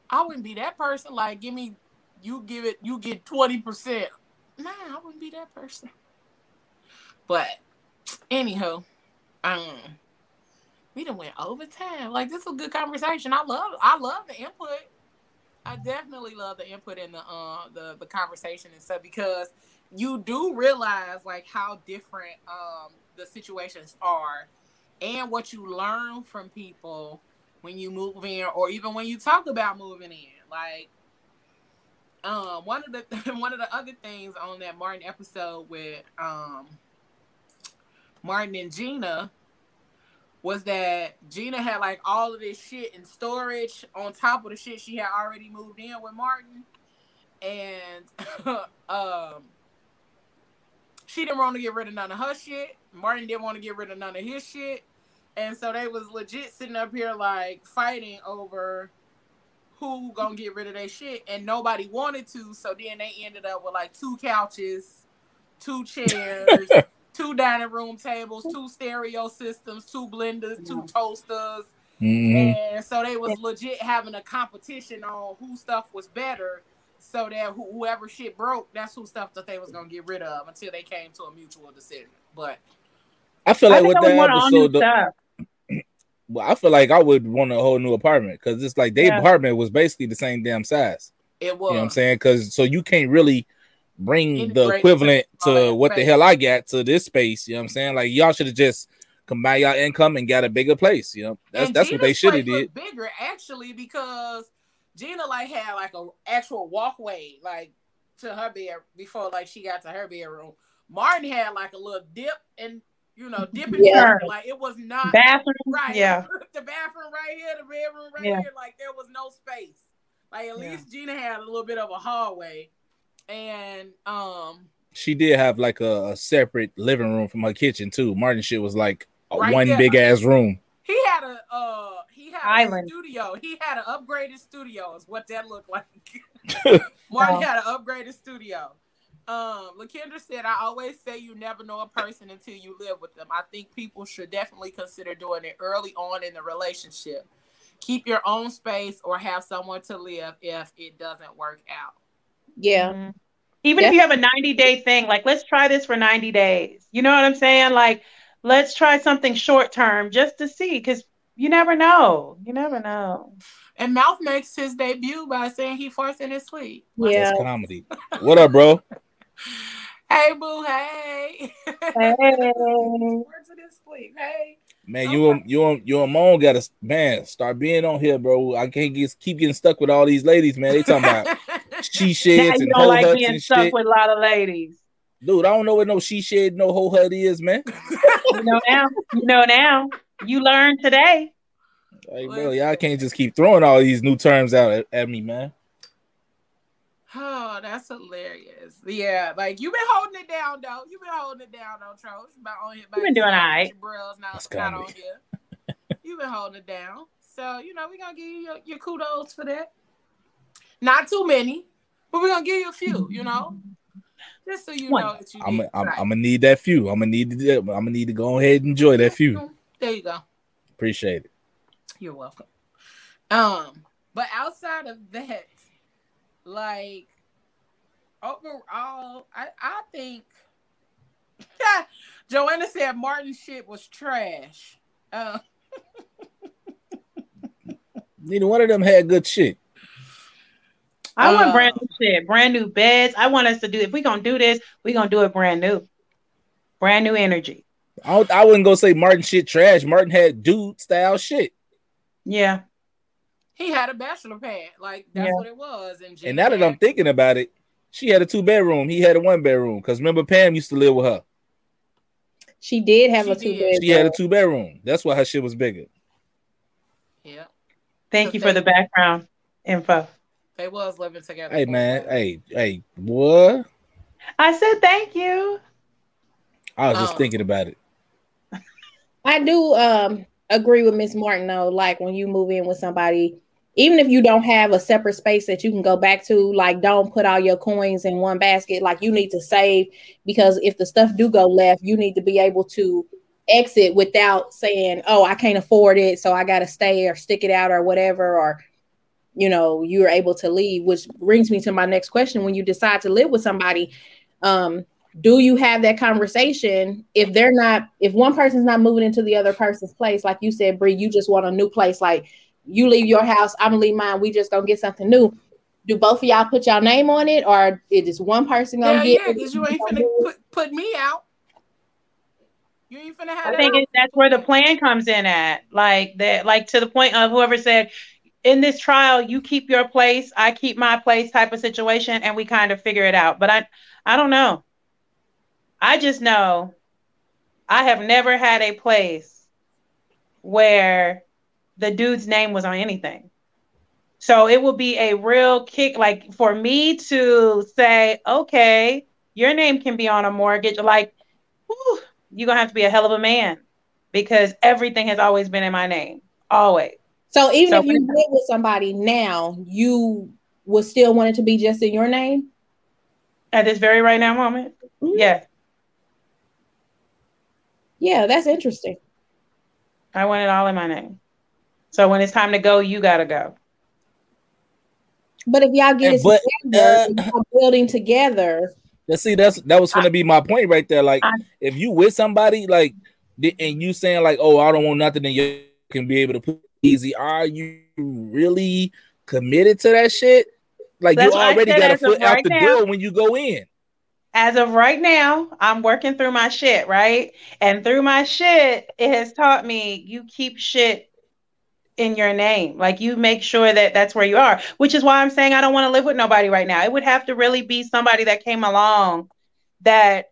I wouldn't be that person. Like, give me, you give it, you get 20%. Nah, I wouldn't be that person. But, anyhow, um, we done went overtime. Like, this is a good conversation. I love, I love the input. I definitely love the input in the, uh, the, the conversation and stuff because you do realize like how different, um, the situations are and what you learn from people when you move in or even when you talk about moving in. Like um, one of the one of the other things on that Martin episode with um Martin and Gina was that Gina had like all of this shit in storage on top of the shit she had already moved in with Martin, and um, she didn't want to get rid of none of her shit. Martin didn't want to get rid of none of his shit, and so they was legit sitting up here like fighting over who gonna get rid of their shit, and nobody wanted to. So then they ended up with like two couches, two chairs, two dining room tables, two stereo systems, two blenders, two toasters. Mhm. And so they was legit having a competition on who stuff was better, so that who- whoever shit broke, that's who stuff that they was gonna get rid of until they came to a mutual decision. But I feel like think with that want all new episode, though, stuff. Well, I feel like I would want a whole new apartment because it's like their Yeah. apartment was basically the same damn size. it was You know what I'm saying? Because so you can't really bring the equivalent to what the hell I got to this space. You know what I'm saying? Like y'all should have just combined y'all income and got a bigger place. You know, that's And that's what they should have did. Bigger actually because Gina like had like a actual walkway like to her bed before like she got to her bedroom. Martin had like a little dip and you know dipping Yeah. turn. like it was not Bathroom. right. Yeah. the bathroom right here, the bedroom right Yeah. here, like there was no space. Like at Yeah. least Gina had a little bit of a hallway, and um She did have like a, a separate living room from her kitchen too. Martin shit was like a Right one there. big ass room. he had a uh he had Island. a studio. He had an upgraded studio. Is what that looked like. Martin Wow. had an upgraded studio. Um, Lakendra said, "I always say you never know a person until you live with them. I think people should definitely consider doing it early on in the relationship. Keep your own space or have someone to live if it doesn't work out." Yeah. Mhm. Even if you have a 90 day thing, like let's try this for 90 days. You know what I'm saying? Like, let's try something short term just to see, because you never know. You never know. And Mouth makes his debut by saying he farts in his sleep. Yeah. That's comedy. What up, bro? Hey, boo, hey. Hey. farts in his sleep. Hey. Man, you and you and you and Moan gotta man start being on here, bro. I can't get keep getting stuck with all these ladies, man. They talking about she Now sheds you and don't like huts being and stuck shit. with a lot of ladies. Dude, I don't know what no she shed, no hoe hut is, man. You know now. You know now. You learned today. Like, bro, y'all can't just keep throwing all these new terms out at, at me, man. Oh, that's hilarious. Yeah, like you've been holding it down though. You've been holding it down though, Troll. You've been on here. by You've been doing yourself all right. with Your bros not, That's not on comedy. here. You've been holding it down. So, you know, we're gonna give you your, your kudos for that. Not too many, but we're gonna give you a few, you know. Just so you One. know that you I'm did I'm, right. I'm gonna need that few. I'm gonna need to I'm gonna need to go ahead and enjoy that few. There you go. Appreciate it. You're welcome. Um, but outside of that, like overall, I I think Joanna said Martin shit was trash. Uh, Neither one of them had good shit. I want Uh, brand new shit, brand new beds. I want us to do if we're gonna do this, we're gonna do it brand new. Brand new energy. I I wouldn't go say Martin shit trash. Martin had dude style shit. Yeah. He had a bachelor pad, like that's Yeah. what it was. And, And now that I'm thinking about it, she had a two bedroom. He had a one bedroom. Because remember, Pam used to live with her. She did have She a two did. bed. She had a two bedroom. That's why her shit was bigger. yeah, Thank you for the background info. they was living together. Hey man, hey, hey, what? I said thank you. I was just Oh. thinking about it. I do um agree with Miss Martin though. Like when you move in with somebody, even if you don't have a separate space that you can go back to, like don't put all your coins in one basket. Like you need to save because if the stuff do go left, you need to be able to exit without saying, "Oh, I can't afford it, so I got to stay or stick it out or whatever." Or you know, you're able to leave. Which brings me to my next question: When you decide to live with somebody, um, do you have that conversation if they're not if one person's not moving into the other person's place like you said Bree, you just want a new place like you leave your house i'm gonna leave mine we just gonna get something new do both of y'all put y'all name on it or is this one person gonna Hell get yeah, because you ain't finna put, put me out. You ain't finna have I that think out. it, that's where the plan comes in at. Like that, like to the point of whoever said, in this trial, you keep your place, I keep my place type of situation, and we kind of figure it out. But I, I don't know. I just know I have never had a place where the dude's name was on anything. So it would be a real kick, like for me to say, okay, your name can be on a mortgage. Like, whew, you're gonna have to be a hell of a man because everything has always been in my name, always. So even so if you live with somebody now, you would still want it to be just in your name at this very right now moment. Mm-hmm. Yeah. Yeah, that's interesting. I want it all in my name. So when it's time to go, you gotta go. But if y'all get it but, together, uh, building together. Let's see, that's that was gonna be my point right there. Like, I, if you with somebody, like, and you saying like, "Oh, I don't want nothing," then you can be able to put easy. Are you really committed to that shit? Like you already got a foot out right the now, door when you go in. As of right now, I'm working through my shit, right? And through my shit, it has taught me you keep shit in your name. Like you make sure that that's where you are, which is why I'm saying I don't want to live with nobody right now. It would have to really be somebody that came along that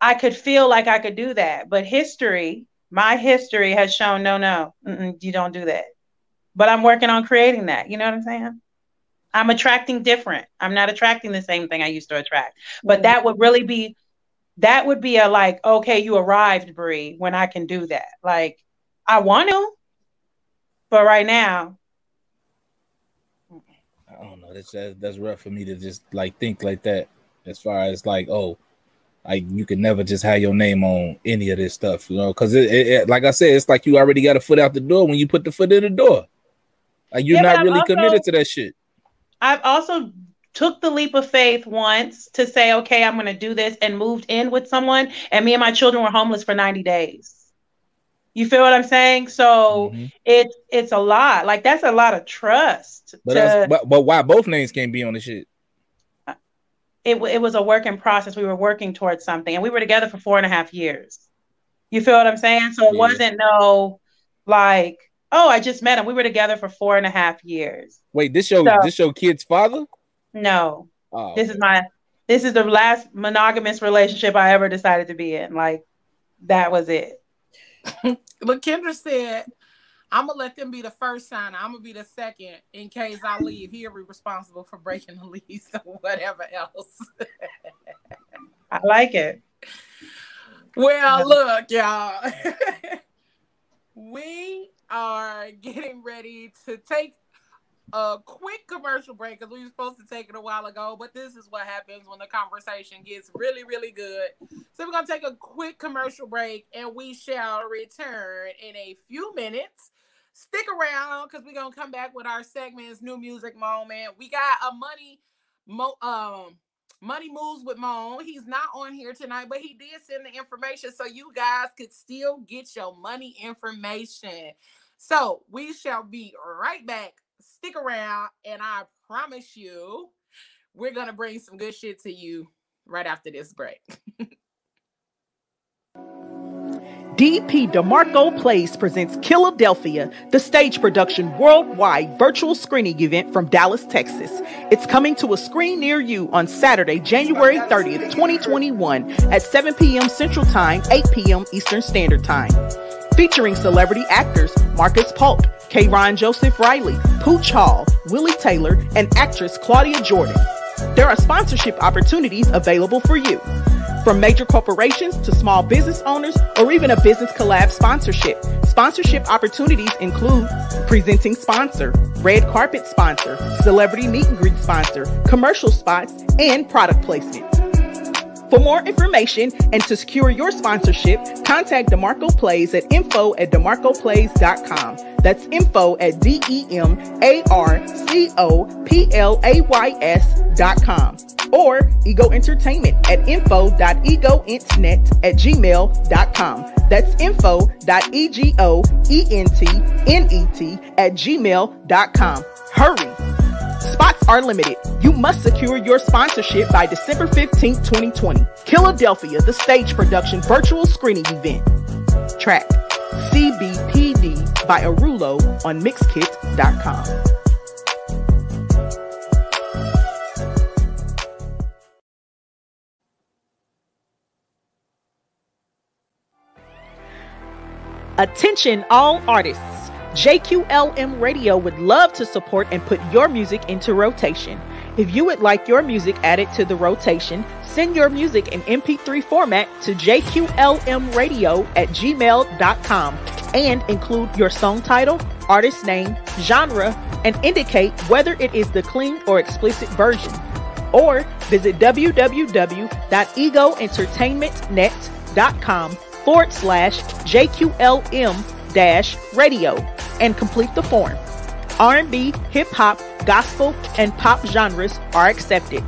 I could feel like I could do that. But history my history has shown no, no, you don't do that. But I'm working on creating that. You know what I'm saying? I'm attracting different. I'm not attracting the same thing I used to attract. But mm-hmm. that would really be that would be a like, okay, you arrived, Bree, when I can do that. Like, I want to, but right now, I don't know. That's that's rough for me to just like think like that. As far as like, oh, like you can never just have your name on any of this stuff, you know, because it, it, it, like I said, it's like you already got a foot out the door when you put the foot in the door. Like you're yeah, not really also, committed to that shit. I've also took the leap of faith once to say, okay, I'm going to do this, and moved in with someone, and me and my children were homeless for 90 days. You feel what I'm saying? So mm-hmm. it's it's a lot. Like that's a lot of trust. But, to, but but why both names can't be on the shit? it, it was a work in process. We were working towards something, and we were together for four and a half years. You feel what I'm saying? So it yeah. wasn't no like, oh, I just met him. We were together for four and a half years. Wait, this show so, this show kid's father? No, oh, this okay. is my this is the last monogamous relationship I ever decided to be in. Like that was it. But Kendra said I'm gonna let them be the first sign. I'm gonna be the second in case I leave. He'll be responsible for breaking the lease or whatever else. I like it. Well, look, y'all. we are getting ready to take a quick commercial break because we were supposed to take it a while ago, but this is what happens when the conversation gets really, really good. So we're gonna take a quick commercial break and we shall return in a few minutes stick around because we're gonna come back with our segments, new music moment. We got a money mo um money moves with Moan. He's not on here tonight, but he did send the information so you guys could still get your money information. So we shall be right back. Stick around, and I promise you, we're gonna bring some good shit to you right after this break. DP DeMarco Plays presents Killadelphia, the stage production worldwide virtual screening event from Dallas, Texas. It's coming to a screen near you on Saturday, January 30th, 2021 at 7 p.m. Central Time, 8 p.m. Eastern Standard Time. Featuring celebrity actors Marcus Polk, K. Ron Joseph Riley, Pooch Hall, Willie Taylor, and actress Claudia Jordan. There are sponsorship opportunities available for you. From major corporations to small business owners or even a business collab sponsorship. Sponsorship opportunities include presenting sponsor, red carpet sponsor, celebrity meet and greet sponsor, commercial spots, and product placement. For more information and to secure your sponsorship, contact DeMarco Plays at info at DeMarcoPlays.com. That's info at D-E-M-A-R-C-O-P-L-A-Y-S dot com or Ego Entertainment at info.egoentnet at gmail.com. That's info.egoentnet at gmail.com. Hurry! Spots are limited. You must secure your sponsorship by December 15, 2020. Killadelphia, the stage production virtual screening event. Track CBPD by Arulo on Mixkit.com. Attention, all artists. JQLM Radio would love to support and put your music into rotation. If you would like your music added to the rotation, send your music in MP3 format to jqlmradio at gmail.com and include your song title, artist name, genre, and indicate whether it is the clean or explicit version. Or visit www.egoentertainmentnet.com forward slash JQLM radio and complete the form. R&B, hip hop, gospel, and pop genres are accepted.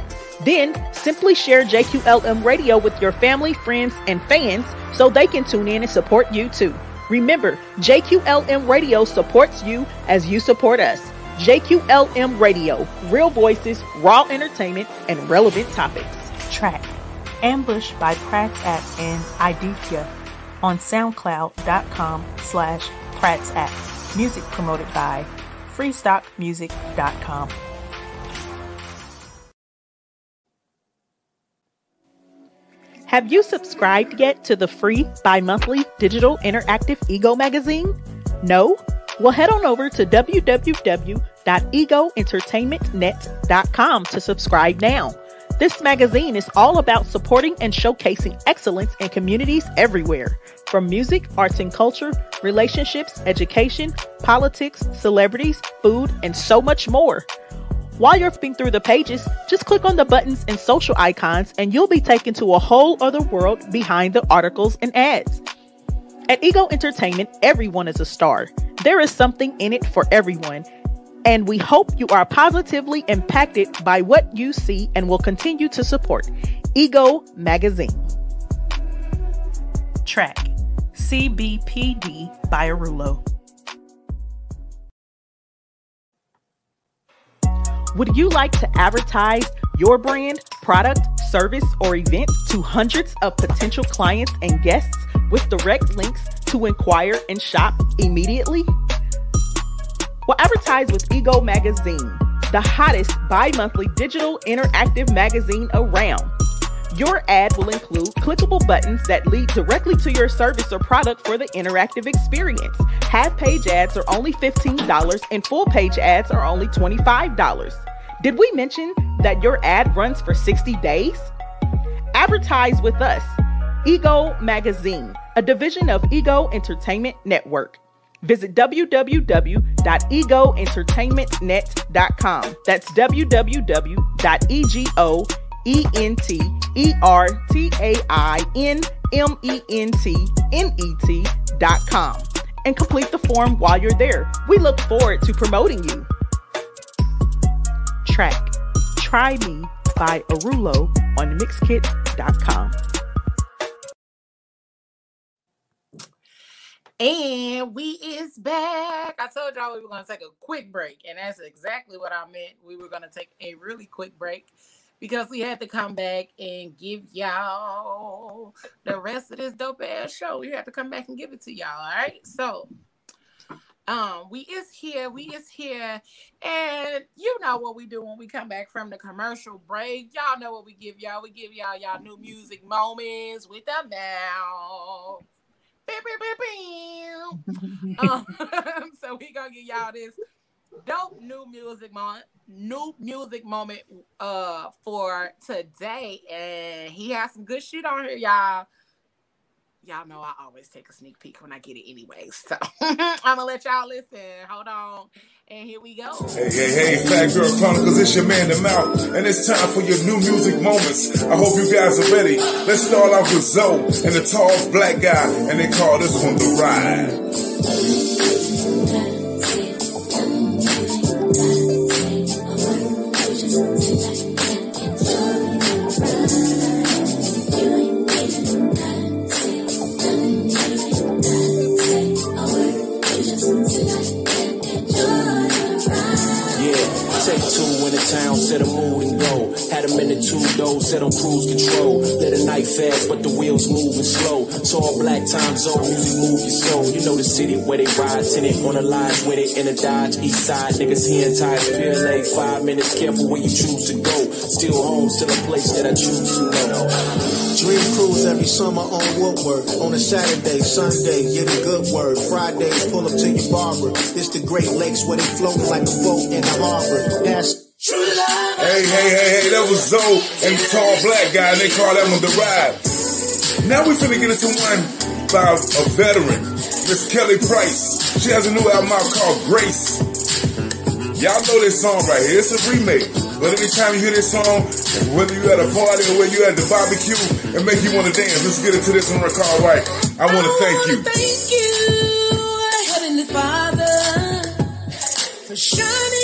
Then simply share JQLM radio with your family, friends, and fans so they can tune in and support you too. Remember, JQLM radio supports you as you support us. JQLM radio, real voices, raw entertainment, and relevant topics. Track Ambush by Pratt's Act and Idithia on soundcloud.com slash Pratt's Act. Music promoted by freestockmusic.com. Have you subscribed yet to the free bi-monthly digital interactive Ego magazine? No? Well, head on over to www.egoentertainmentnet.com to subscribe now. This magazine is all about supporting and showcasing excellence in communities everywhere, from music, arts and culture, relationships, education, politics, celebrities, food, and so much more. While you're flipping through the pages, just click on the buttons and social icons, and you'll be taken to a whole other world behind the articles and ads. At Ego Entertainment, everyone is a star. There is something in it for everyone, and we hope you are positively impacted by what you see and will continue to support Ego Magazine. Track CBPD by Arulo. Would you like to advertise your brand, product, service, or event to hundreds of potential clients and guests with direct links to inquire and shop immediately? Well, advertise with Ego Magazine, the hottest bi monthly digital interactive magazine around. Your ad will include clickable buttons that lead directly to your service or product for the interactive experience. Half page ads are only $15 and full page ads are only $25. Did we mention that your ad runs for 60 days? Advertise with us. Ego Magazine, a division of Ego Entertainment Network. Visit www.egoentertainmentnet.com. That's www.egoentertainmentnet.com and complete the form while you're there. We look forward to promoting you. Track Try Me by Arulo on Mixkit.com. And we is back. I told y'all we were gonna take a quick break, and that's exactly what I meant. We were gonna take a really quick break because we had to come back and give y'all the rest of this dope ass show. We had to come back and give it to y'all. All right. So um we is here, we is here, and you know what we do when we come back from the commercial break. Y'all know what we give y'all. We give y'all y'all new music moments with the mouth. um, so we gonna give y'all this dope new music moment, new music moment uh for today, and he has some good shit on here, y'all. Y'all know mm-hmm. I always take a sneak peek when I get it anyway, so I'm gonna let y'all listen. Hold on, and here we go. Hey, hey, hey, Phat Girl Chronicles, it's your man, The Mouth, and it's time for your new music moments. I hope you guys are ready. Let's start off with Zoe and the tall black guy, and they call this one The Ride. Two town, set a mood and go. Had a minute, attitude though, set on cruise control. Let a night fast, but the wheels moving slow. Tall black time zone, music move your soul. You know the city where they ride, tenant on the lines with it in a Dodge, east side. Niggas here in tired, PLA, five minutes, careful where you choose to go. Still home, still a place that I choose to know. Dream cruise every summer on Woodward. On a Saturday, Sunday, get a good word. Fridays, pull up to your barber. It's the Great Lakes where they floating like a boat in the harbor. That's Hey, hey, hey, hey, that was Zoe and the tall black guy, and they call that one the ride. Now we finna get into one by a veteran, Miss Kelly Price. She has a new album out called Grace. Y'all know this song right here. It's a remake. But anytime you hear this song, whether you at a party or whether you at the barbecue, it make you want to dance. Let's get into this one called right. I want to oh, thank you. Thank you, Heavenly Father, for shining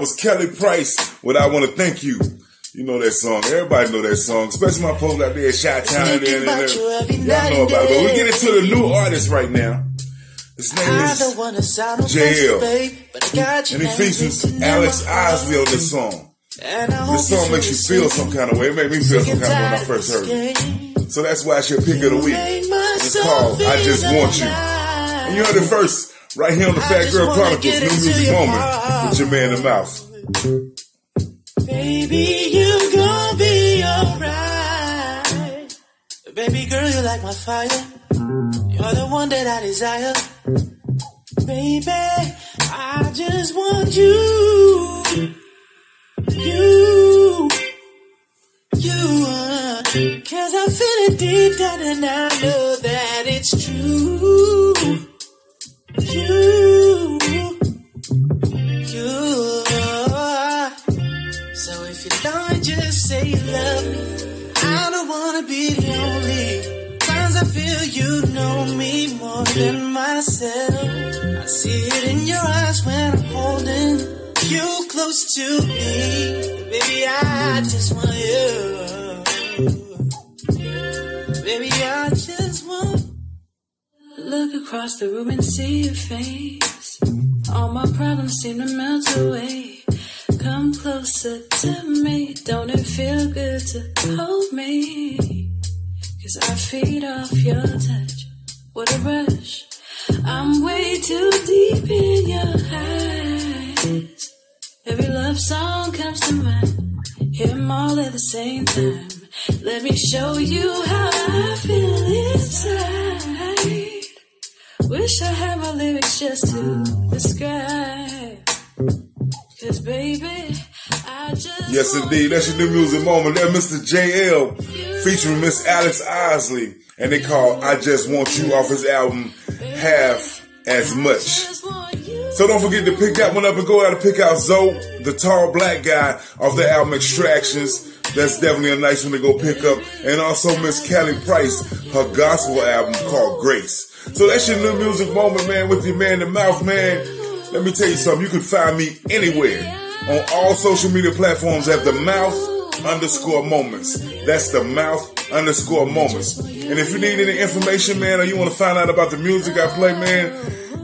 That was Kelly Price with I Want to Thank You. You know that song. Everybody know that song, especially my folks out there at Shot Town and there. and there. Y'all know about it. But we get into the new artist right now. His name is don't wanna sound JL. offensive, babe, but I got your and he features Alex. Isley on this song. This song makes you feel some kind of way. It made me feel some kind of way when I first heard it. So that's why I should pick of the week. It's called I Just Want You. And you heard it first right here on the Phat Girl Chronicles New Music Moment your man in the mouth. Baby, you gonna be alright. Baby girl, you like my fire. You're the one that I desire. Baby, I just want you. You. You. uh, Cause I feel it deep down and I know that it's true. You. Don't just say you love me, I don't wanna be only. Times I feel you know me more than myself. I see it in your eyes when I'm holding you close to me. Baby, I just want you. Baby, I just want. Look across the room and see your face. All my problems seem to melt away. Come closer to me. Don't it feel good to hold me? Cause I feed off your touch. What a rush. I'm way too deep in your eyes. Every love song comes to mind. Hear them all at the same time. Let me show you how I feel inside. Wish I had my lyrics just to describe. Cause baby, I just Yes, indeed. That's your new music moment. That Mr. JL featuring Miss Alex Isley. And they call I Just Want You off his album Half As Much. So don't forget to pick that one up and go out and pick out Zoe, the tall black guy off the album Abstractions. That's definitely a nice one to go pick up. And also Miss Kelly Price, her gospel album called Grace. So that's your new music moment, man, with your man in the mouth, man. Let me tell you something. You can find me anywhere on all social media platforms at the mouth underscore moments. That's the mouth underscore moments. And if you need any information, man, or you want to find out about the music I play, man,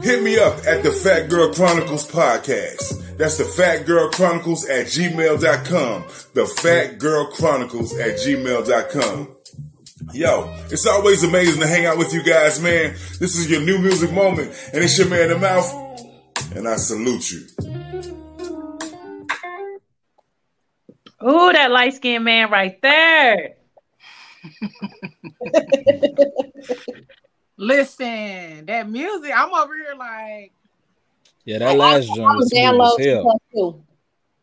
Hit me up at the Phat Girl Chronicles podcast. That's the Phat Girl Chronicles at gmail.com. The Phat Girl Chronicles at gmail.com. Yo, it's always amazing to hang out with you guys, man. This is your new music moment, and it's your man, The Mouth, and I salute you. Ooh, that light skinned man right there. Listen, that music, I'm over here like, Yeah, that last joint was smooth Download as hell. plus.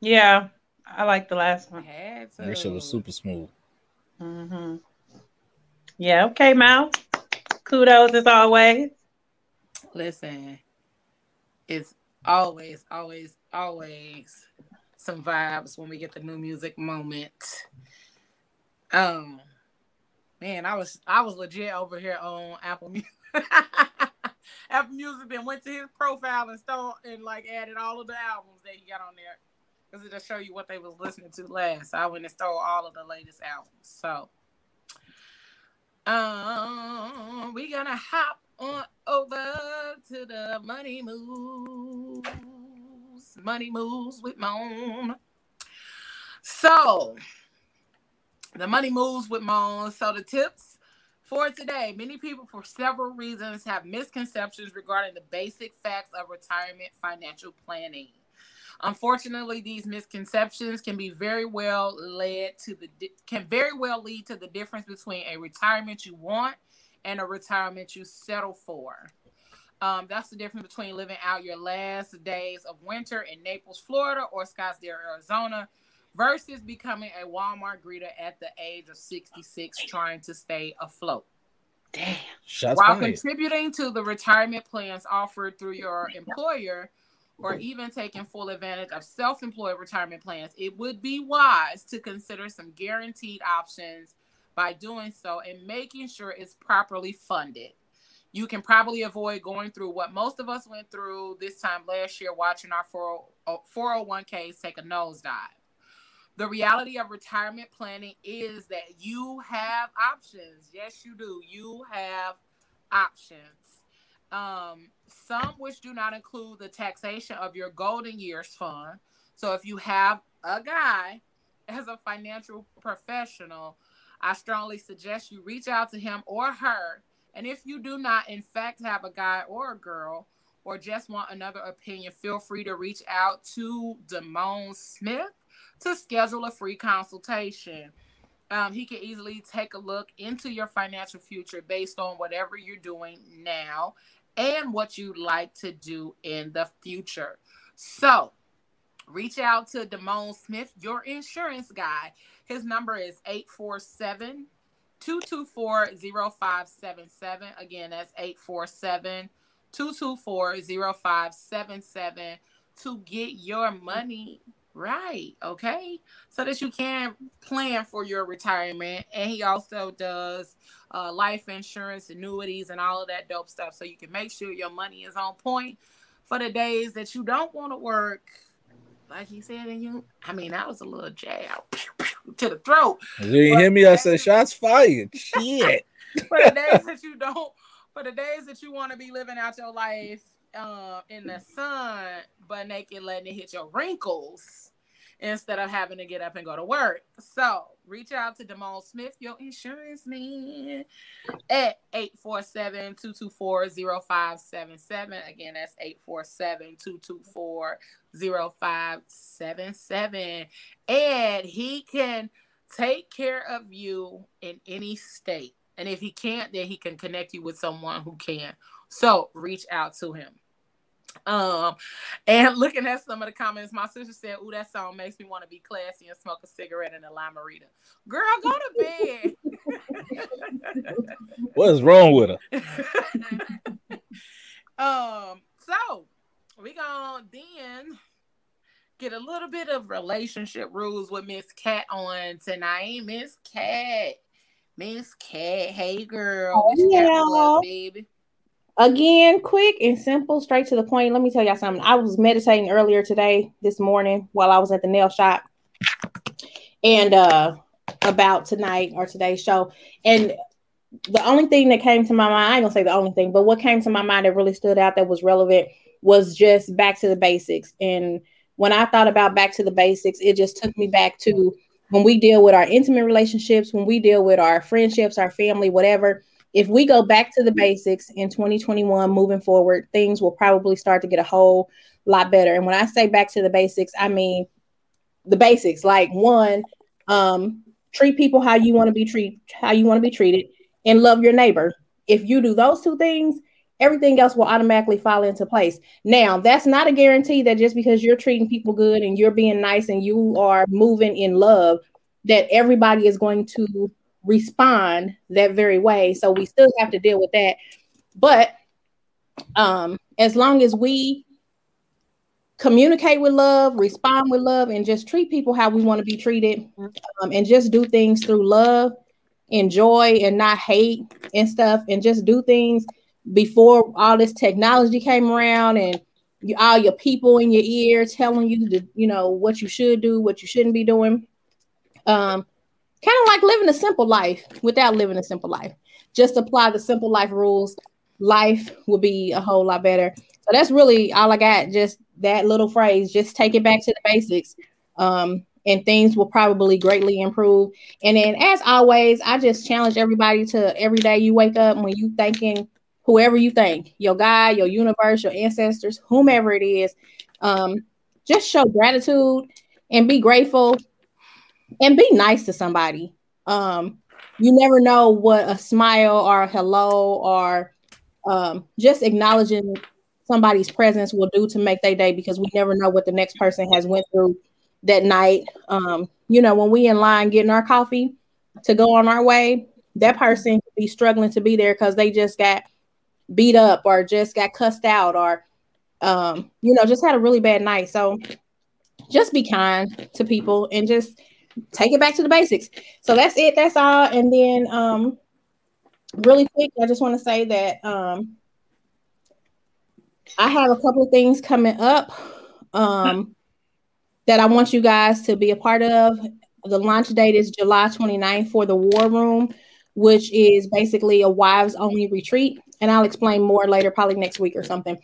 Yeah, I like the last one. had to. That shit was super smooth. Mm-hmm. Yeah, okay, Mal. Kudos as always. Listen, it's always, always, always some vibes when we get the new music moment. Um, man, I was I was legit over here on Apple Music. Apple Music then went to his profile and stole and like added all of the albums that he got on there because it just show you what they was listening to last. So I went and stole all of the latest albums. So, um, we gonna hop on over to the money moves. Money moves with Moan. So, the money moves with Moan. So, the tips for today many people, for several reasons, have misconceptions regarding the basic facts of retirement financial planning. Unfortunately, these misconceptions can be very well led to the can very well lead to the difference between a retirement you want and a retirement you settle for. Um, that's the difference between living out your last days of winter in Naples, Florida, or Scottsdale, Arizona, versus becoming a Walmart greeter at the age of 66 trying to stay afloat. Damn. Shots While fired. contributing to the retirement plans offered through your employer, or even taking full advantage of self employed retirement plans, it would be wise to consider some guaranteed options by doing so and making sure it's properly funded. You can probably avoid going through what most of us went through this time last year watching our 401ks take a nosedive. The reality of retirement planning is that you have options. Yes, you do. You have options. Um, some which do not include the taxation of your golden years fund. So if you have a guy as a financial professional, I strongly suggest you reach out to him or her. And if you do not, in fact, have a guy or a girl, or just want another opinion, feel free to reach out to Damone Smith to schedule a free consultation. Um, he can easily take a look into your financial future based on whatever you're doing now and what you'd like to do in the future. So, reach out to Damone Smith, your insurance guy. His number is 847 224 0577. Again, that's 847 224 0577 to get your money right. Okay. So that you can plan for your retirement. And he also does uh, life insurance, annuities, and all of that dope stuff. So you can make sure your money is on point for the days that you don't want to work. Like he said, and you, I mean, that was a little jab to the throat. You didn't hear me? I said shots fired. Shit. for the days that you don't, for the days that you want to be living out your life uh, in the sun, but naked, letting it hit your wrinkles instead of having to get up and go to work. So reach out to Damone Smith, your insurance man, at 847-224-0577. Again, that's 847-224-0577. And he can take care of you in any state. And if he can't, then he can connect you with someone who can. So reach out to him. Um, and looking at some of the comments, my sister said, "Ooh, that song makes me want to be classy and smoke a cigarette in a Limerita." Girl, go to bed. What is wrong with her? um, so we gonna then get a little bit of relationship rules with Miss Cat on tonight. Miss Cat, Miss Cat, hey girl, what you got for Yeah. us, baby? Again, quick and simple, straight to the point. Let me tell y'all something. I was meditating earlier today, this morning, while I was at the nail shop, and uh about tonight or today's show. And the only thing that came to my mind, I ain't gonna say the only thing, but what came to my mind that really stood out that was relevant was just back to the basics. And when I thought about back to the basics, it just took me back to when we deal with our intimate relationships, when we deal with our friendships, our family, whatever. If we go back to the basics in 2021 moving forward, things will probably start to get a whole lot better. And when I say back to the basics, I mean the basics like one, um, treat people how you want to be treated, how you want to be treated, and love your neighbor. If you do those two things, everything else will automatically fall into place. Now, that's not a guarantee that just because you're treating people good and you're being nice and you are moving in love, that everybody is going to respond that very way. So we still have to deal with that. But um, as long as we communicate with love, respond with love, and just treat people how we want to be treated, um, and just do things through love, enjoy, and not hate and stuff, and just do things before all this technology came around and you, all your people in your ear telling you to, you know, what you should do, what you shouldn't be doing. Um, kind of like living a simple life without living a simple life. Just apply the simple life rules. Life will be a whole lot better. So that's really all I got. Just that little phrase. Just take it back to the basics. Um, and things will probably greatly improve. And then, as always, I just challenge everybody to every day you wake up when you thinking whoever you think, your God, your universe, your ancestors, whomever it is, um, just show gratitude and be grateful and be nice to somebody. Um, you never know what a smile or a hello or um, just acknowledging somebody's presence will do to make their day because we never know what the next person has went through that night. Um, you know, when we in line getting our coffee to go on our way, that person could be struggling to be there because they just got beat up or just got cussed out or um, you know, just had a really bad night. So just be kind to people and just take it back to the basics. So that's it. That's all. And then um really quick, I just want to say that um I have a couple of things coming up um that I want you guys to be a part of. The launch date is July 29th for the War Room, which is basically a wives only retreat and I'll explain more later, probably next week or something.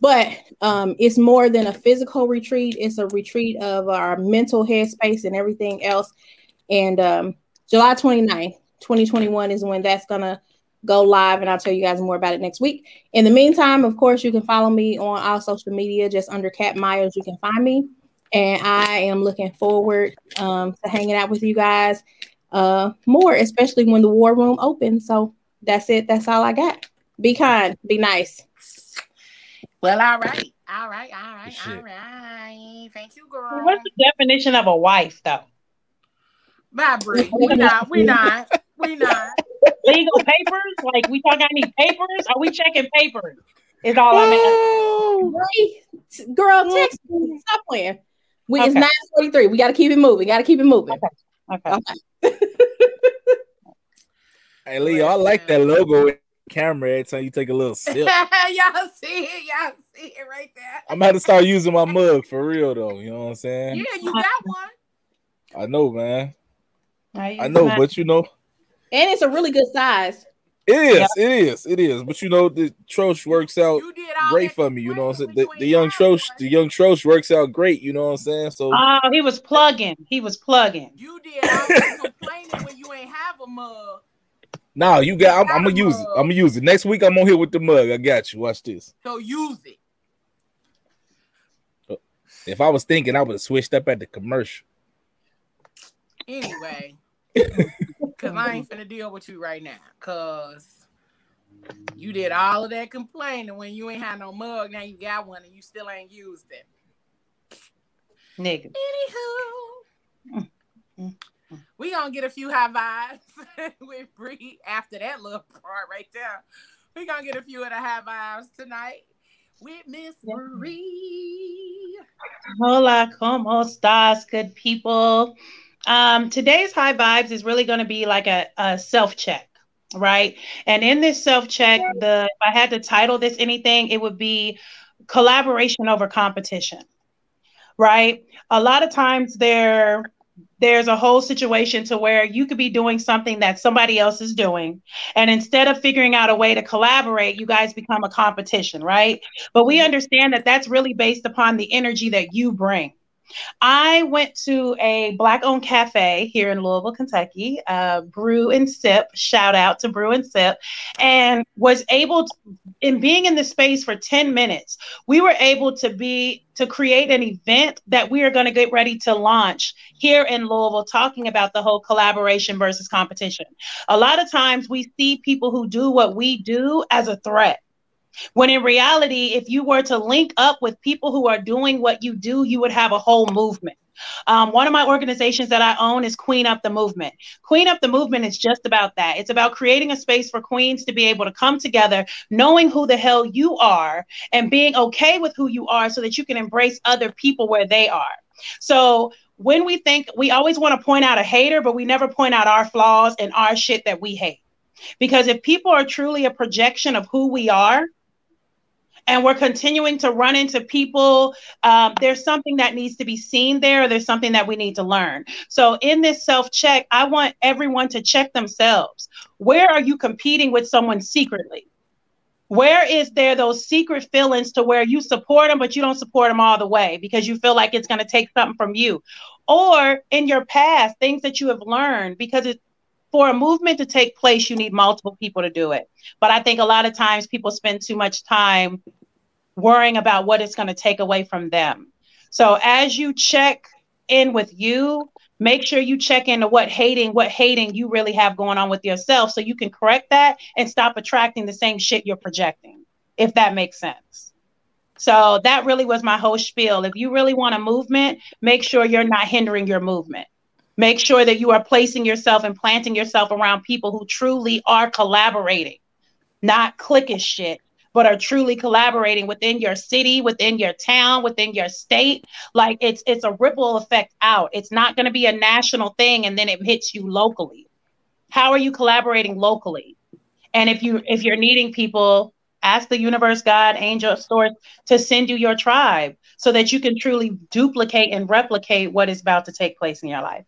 But um, it's more than a physical retreat, it's a retreat of our mental headspace and everything else. And um, July 29th, 2021 is when that's going to go live, and I'll tell you guys more about it next week. In the meantime, of course, you can follow me on all social media, just under Cat Myers, you can find me. And I am looking forward um, to hanging out with you guys uh, more, especially when the war room opens. So that's it. That's all I got. Be kind. Be nice. Well, all right. All right. All right. Shit. All right. Thank you, girl. What's the definition of a wife, though? Bye, Bree. We not. We not. We not. Legal papers? Like we talking? I need papers. Are we checking papers? Is all I'm asking. Girl, mm. text me. Stop playing. We, okay. It's nine forty three. We got to keep it moving. Got to keep it moving. Okay. okay. okay. hey, Leo, I like that logo camera every time you take a little sip. y'all see it, y'all see it right there. I'm gonna start using my mug for real though. You know what I'm saying? Yeah, you got one. I know, man. I know, but you know, and it's a really good size. It is, yep. it is, it is. But you know, the Trosh works out great for me. You know what I'm saying? The, the young Trosh, the young Trosh works out great. You know what I'm saying? So, oh, he was plugging. He was plugging. You did. I was complaining when you ain't have a mug. Now you got. I'm, I'm, gonna use it. I'm gonna use it next week. I'm on here with the mug. I got you. Watch this. So use it. If I was thinking, I would have switched up at the commercial. Anyway, because I ain't finna deal with you right now. Cause you did all of that complaining when you ain't had no mug. Now you got one and you still ain't used it. Nigga. Anywho. Mm-hmm. We gonna get a few high vibes with Bree after that little part right there. We gonna get a few of the high vibes tonight with Miss Marie. Hola, como estás, good people? Um, today's high vibes is really going to be like a, a self check, right? And in this self check, the if I had to title this anything, it would be collaboration over competition, right? A lot of times there there's a whole situation to where you could be doing something that somebody else is doing. And instead of figuring out a way to collaborate you guys become a competition right? But we mm-hmm. understand that that's really based upon the energy that you bring I went to a black owned cafe here in Louisville, Kentucky, uh, Brew and Sip. Shout out to Brew and Sip, and was able to, in being in the space for 10 minutes, we were able to be to create an event that we are going to get ready to launch here in Louisville, talking about the whole collaboration versus competition. A lot of times we see people who do what we do as a threat when in reality, if you were to link up with people who are doing what you do, you would have a whole movement. Um, one of my organizations that I own is Queen Up the Movement. Queen Up the Movement is just about that. It's about creating a space for queens to be able to come together, knowing who the hell you are and being okay with who you are so that you can embrace other people where they are. So when we think we always want to point out a hater, but we never point out our flaws and our shit that we hate. Because if people are truly a projection of who we are, and we're continuing to run into people, um, there's something that needs to be seen there. there's something that we need to learn. So, in this self check, I want everyone to check themselves. Where are you competing with someone secretly? Where is there those secret feelings to where you support them, but you don't support them all the way because you feel like it's going to take something from you? Or in your past, things that you have learned because it, for a movement to take place, you need multiple people to do it. But I think a lot of times people spend too much time worrying about what it's going to take away from them. So as you check in with you, make sure you check into what hating, what hating you really have going on with yourself so you can correct that and stop attracting the same shit you're projecting, if that makes sense. So that really was my whole spiel. If you really want a movement, make sure you're not hindering your movement. Make sure that you are placing yourself and planting yourself around people who truly are collaborating, not clickish shit, but are truly collaborating within your city, within your town, within your state. Like it's it's a ripple effect out. It's not going to be a national thing and then it hits you locally. How are you collaborating locally? And if you if you're needing people, ask the universe, God, angel, source to send you your tribe so that you can truly duplicate and replicate what is about to take place in your life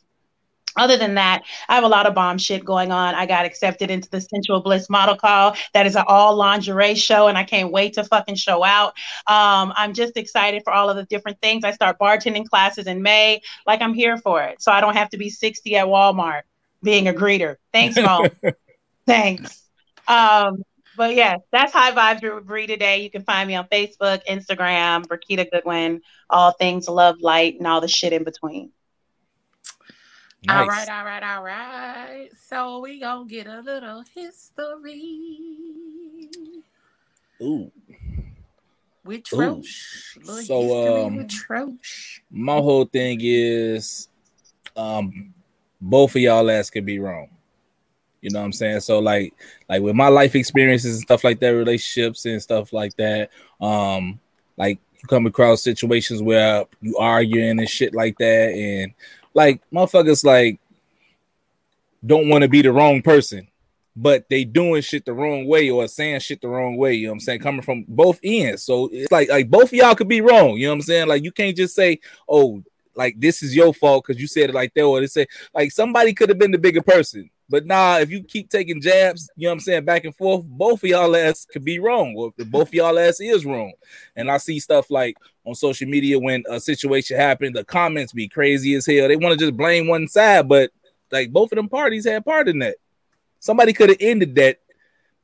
other than that, I have a lot of bomb shit going on. I got accepted into the Sensual Bliss model call. That is an all lingerie show, and I can't wait to fucking show out. Um, I'm just excited for all of the different things. I start bartending classes in May. Like I'm here for it, so I don't have to be 60 at Walmart being a greeter. Thanks, mom. Thanks. Um, but yeah, that's High Vibes with Bree today. You can find me on Facebook, Instagram, Brakita Goodwin, all things love, light, and all the shit in between. Nice. All right, all right, all right. So we gonna get a little history. Ooh. With Trosh. Ooh. So um, with Trosh. My whole thing is um both of y'all ass could be wrong. You know what I'm saying? So like like with my life experiences and stuff like that, relationships and stuff like that, um, like you come across situations where you arguing and shit like that, and like motherfuckers like don't want to be the wrong person, but they doing shit the wrong way or saying shit the wrong way. You know what I'm saying? Coming from both ends. So it's like like both of y'all could be wrong. You know what I'm saying? Like you can't just say, oh, like this is your fault because you said it like that, or they say like somebody could have been the bigger person. But nah, if you keep taking jabs, you know what I'm saying, back and forth, both of y'all ass could be wrong, or both of y'all ass is wrong. And I see stuff like on social media when a situation happened, the comments be crazy as hell. They want to just blame one side, but like both of them parties had part in that. Somebody could have ended that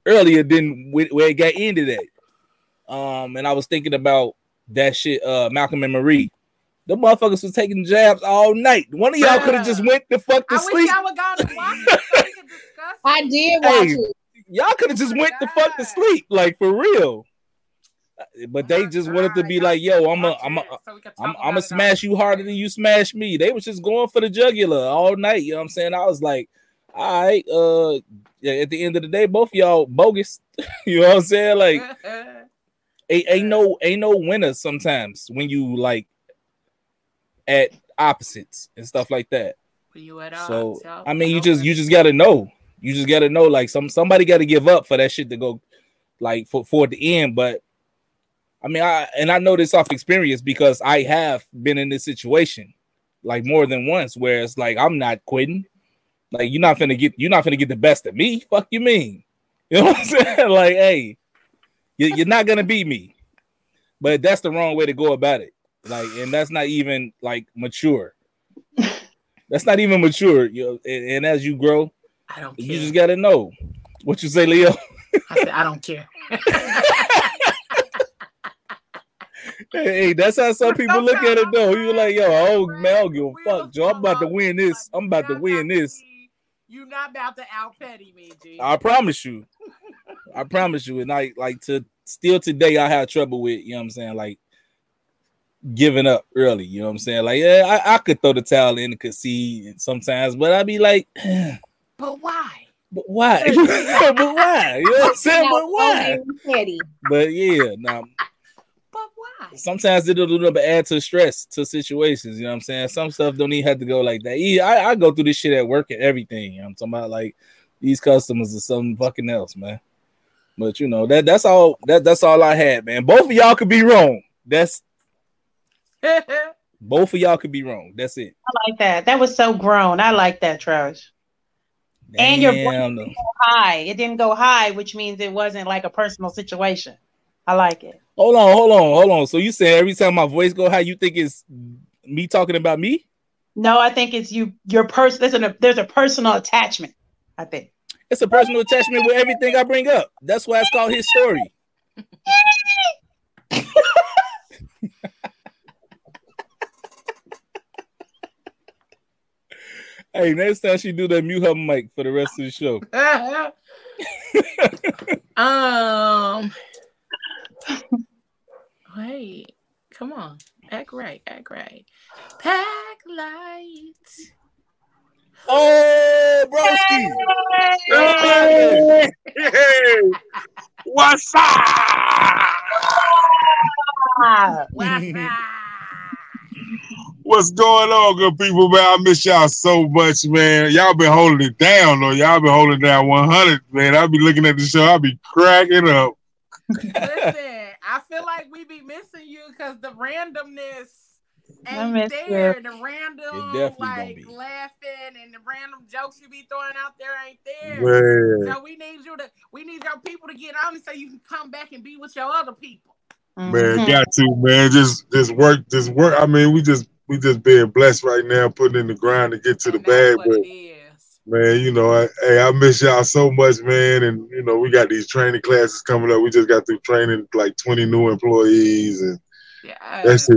earlier than where it got ended at. Um, and I was thinking about that shit, uh, Malcolm and Marie. The motherfuckers was taking jabs all night. One of y'all could have just went the fuck to I sleep. wish y'all would gone and watch it so we could discuss I did watch Hey, it. Y'all could have just went the fuck to sleep, like for real. But they just wanted to be like, "Yo, I'm a, Watch I'm a, it so we could I'm, talk I'm about smash you harder than you smash me." They was just going for the jugular all night. You know what I'm saying? I was like, "All right, uh, yeah, at the end of the day, both of y'all bogus." you know what I'm saying? Like, ain't, ain't no, ain't no winners sometimes when you like at opposites and stuff like that. When you at So odds. I mean, you just you just gotta know. You just gotta know. Like some somebody got to give up for that shit to go, like for for the end. But I mean, I and I know this off experience because I have been in this situation. like more than once where it's like I'm not quitting. Like you're not gonna get you're not gonna get the best of me. Fuck you mean? You know what I'm saying? Like, hey, you, you're not gonna beat me. But that's the wrong way to go about it. Like, and that's not even like mature. that's not even mature. You know, and, and as you grow, I don't Care. you just gotta know what you say, Leo. I said I don't care. Hey, that's how some people look at it though. You're like, yo, oh man, I don't give a fuck, Joe. I'm about to win this. I'm about to win this. You're not about to out petty me, G. I promise you. I promise you. And I like to still today I have trouble with, you know what I'm saying? Like giving up early, you know what I'm saying? Like, yeah, I, I could throw the towel in and concede sometimes, but I'd be like, But why? but why? but why? You know what I'm saying? But why? But yeah, now But why? sometimes it'll do but add to stress to situations. You know what I'm saying? Some stuff don't even have to go like that. Yeah, I, I go through this shit at work and everything. I'm talking about like these customers are something fucking else, man. But you know that that's all that that's all I had, man. Both of y'all could be wrong. That's both of y'all could be wrong. That's it. I like that. That was so grown. I like that, Trash. And your voice didn't go high. It didn't go high, which means it wasn't like a personal situation. I like it. hold on, hold on, hold on. So you say every time my voice go high, you think it's me talking about me? No, I think it's you. Your person. There's a there's a personal attachment. I think. It's a personal attachment with everything I bring up. That's why it's called his story. hey, next time she do that, mute her mic for the rest of the show. um. Wait, come on, act right, act right. Pack light. Oh, broski. Hey, what's up? What's going on, good people, man? I miss y'all so much, man. Y'all been holding it down, though. Y'all been holding it down 100, man. I'll be looking at the show. I'll be cracking up. Listen, I feel like we be missing you because the randomness I ain't there. you. The random, like laughing and the random jokes you be throwing out there ain't there. Man. So we need you to, we need your people to get on so you can come back and be with your other people. Mm-hmm. Man, got to, man. Just just work, just work. I mean, we just we just being blessed right now, putting in the grind to get to the bag. But man, you know, I, hey, I miss y'all so much, man. And you know, we got these training classes coming up. We just got through training like 20 new employees and Yeah, that's